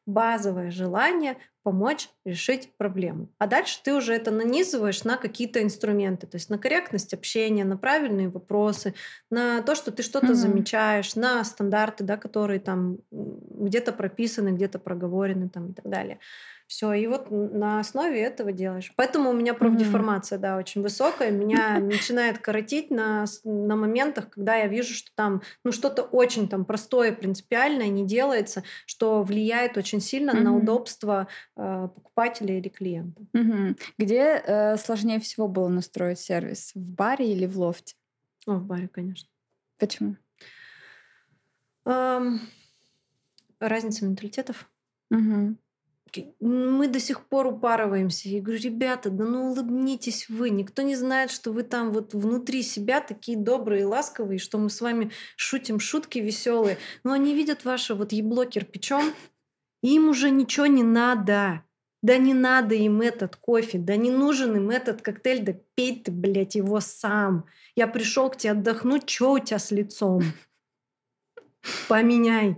базовое желание помочь решить проблему. А дальше ты уже это нанизываешь на какие-то инструменты, то есть на корректность общения, на правильные вопросы, на то, что ты что-то Мгм. замечаешь, на стандарты, да, которые там где-то прописаны, где-то проговорены там, и так далее. Все, и вот на основе этого делаешь. Поэтому у меня профдеформация, да, очень высокая. Меня начинает коротить на, на моментах, когда я вижу, что там ну, что-то очень там простое, принципиальное не делается, что влияет очень сильно на Мгм. удобство э, покупателя или клиента. Угу. Где э, сложнее всего было настроить сервис? В баре или в лофте? О, в баре, конечно. Почему? Эм, разница менталитетов. Угу. Мы до сих пор упарываемся. Я говорю, ребята, да ну улыбнитесь вы. Никто не знает, что вы там вот внутри себя такие добрые, ласковые, что мы с вами шутим шутки веселые. Но они видят ваше вот ебло кирпичом, и им уже ничего не надо. Да не надо им этот кофе, да не нужен им этот коктейль, да пей ты, блядь, его сам. Я пришел к тебе отдохнуть, что у тебя с лицом? Поменяй.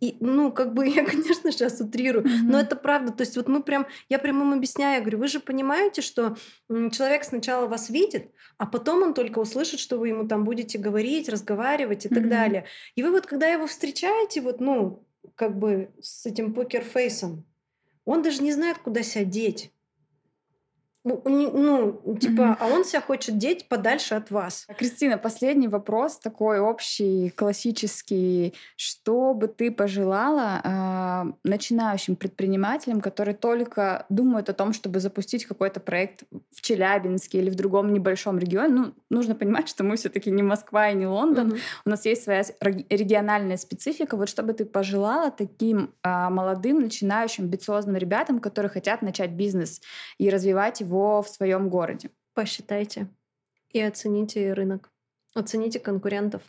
И, ну, как бы *laughs* я, конечно, сейчас утрирую, mm-hmm. но это правда. То есть вот мы прям, я прям им объясняю, я говорю, вы же понимаете, что человек сначала вас видит, а потом он только услышит, что вы ему там будете говорить, разговаривать и mm-hmm. так далее. И вы вот, когда его встречаете, вот, ну, как бы с этим покерфейсом, он даже не знает, куда себя деть. Ну, ну, типа, mm-hmm. а он себя хочет деть подальше от вас. Кристина, последний вопрос, такой общий, классический. Что бы ты пожелала э, начинающим предпринимателям, которые только думают о том, чтобы запустить какой-то проект в Челябинске или в другом небольшом регионе? Ну, нужно понимать, что мы все-таки не Москва и не Лондон. Mm-hmm. У нас есть своя региональная специфика. Вот что бы ты пожелала таким э, молодым, начинающим, амбициозным ребятам, которые хотят начать бизнес и развивать его его в своем городе. Посчитайте и оцените рынок, оцените конкурентов.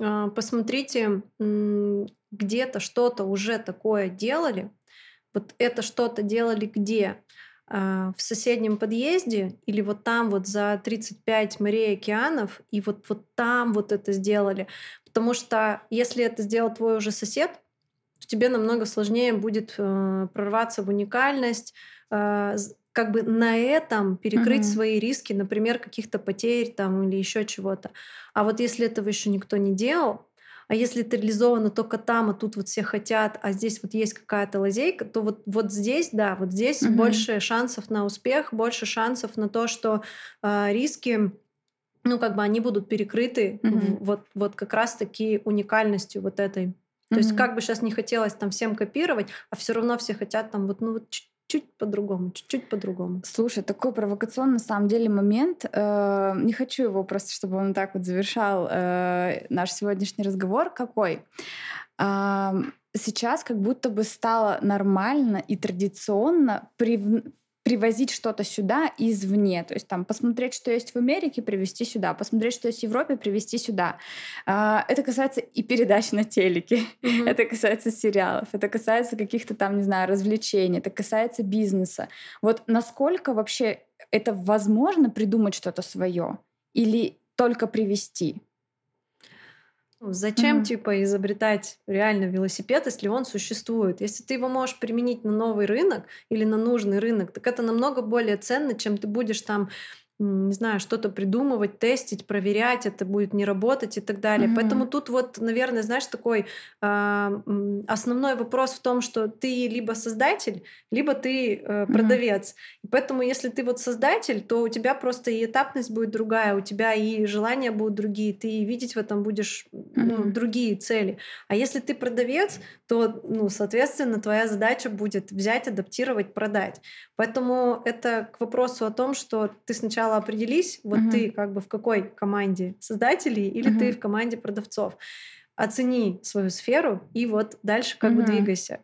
А, посмотрите, где-то что-то уже такое делали. Вот это что-то делали где? А, в соседнем подъезде или вот там вот за 35 морей океанов, и вот, вот там вот это сделали. Потому что если это сделал твой уже сосед, то тебе намного сложнее будет э, прорваться в уникальность, э, как бы на этом перекрыть угу. свои риски, например, каких-то потерь там или еще чего-то. А вот если этого еще никто не делал, а если это реализовано только там, а тут вот все хотят, а здесь вот есть какая-то лазейка, то вот, вот здесь, да, вот здесь угу. больше шансов на успех, больше шансов на то, что э, риски, ну, как бы они будут перекрыты угу. вот, вот как раз-таки уникальностью вот этой. То mm есть как бы сейчас не хотелось там всем копировать, а все равно все хотят там вот, ну вот чуть по-другому, чуть-чуть по-другому. Слушай, такой провокационный на самом деле момент. Э, не хочу его просто, чтобы он так вот завершал э, наш сегодняшний разговор. Какой? Сейчас как будто бы стало нормально и традиционно при привозить что-то сюда извне. То есть там посмотреть, что есть в Америке, привезти сюда, посмотреть, что есть в Европе, привезти сюда. А, это касается и передач на телеке, mm-hmm. это касается сериалов, это касается каких-то там, не знаю, развлечений, это касается бизнеса. Вот насколько вообще это возможно придумать что-то свое или только привести? Зачем, mm-hmm. типа, изобретать реально велосипед, если он существует? Если ты его можешь применить на новый рынок или на нужный рынок, так это намного более ценно, чем ты будешь там не знаю, что-то придумывать, тестить, проверять, это будет не работать и так далее. Mm-hmm. Поэтому тут вот, наверное, знаешь, такой э, основной вопрос в том, что ты либо создатель, либо ты э, продавец. Mm-hmm. И поэтому, если ты вот создатель, то у тебя просто и этапность будет другая, у тебя и желания будут другие, ты видеть в этом будешь mm-hmm. ну, другие цели. А если ты продавец, то, ну, соответственно, твоя задача будет взять, адаптировать, продать. Поэтому это к вопросу о том, что ты сначала сначала определись, вот uh-huh. ты как бы в какой команде создателей или uh-huh. ты в команде продавцов. Оцени свою сферу и вот дальше как uh-huh. бы двигайся.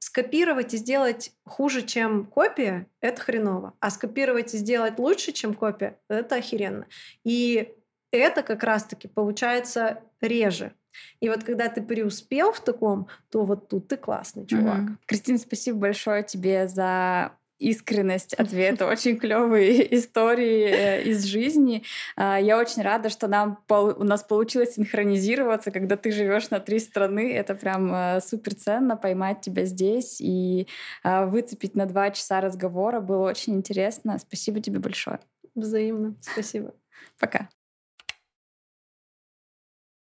Скопировать и сделать хуже, чем копия, это хреново. А скопировать и сделать лучше, чем копия, это охеренно. И это как раз-таки получается реже. И вот когда ты преуспел в таком, то вот тут ты классный чувак. Mm-hmm. Кристина, спасибо большое тебе за искренность ответа, очень клевые *laughs* истории э, из жизни. А, я очень рада, что нам у нас получилось синхронизироваться, когда ты живешь на три страны. Это прям э, супер ценно поймать тебя здесь и а, выцепить на два часа разговора. Было очень интересно. Спасибо тебе большое. Взаимно. Спасибо. Пока.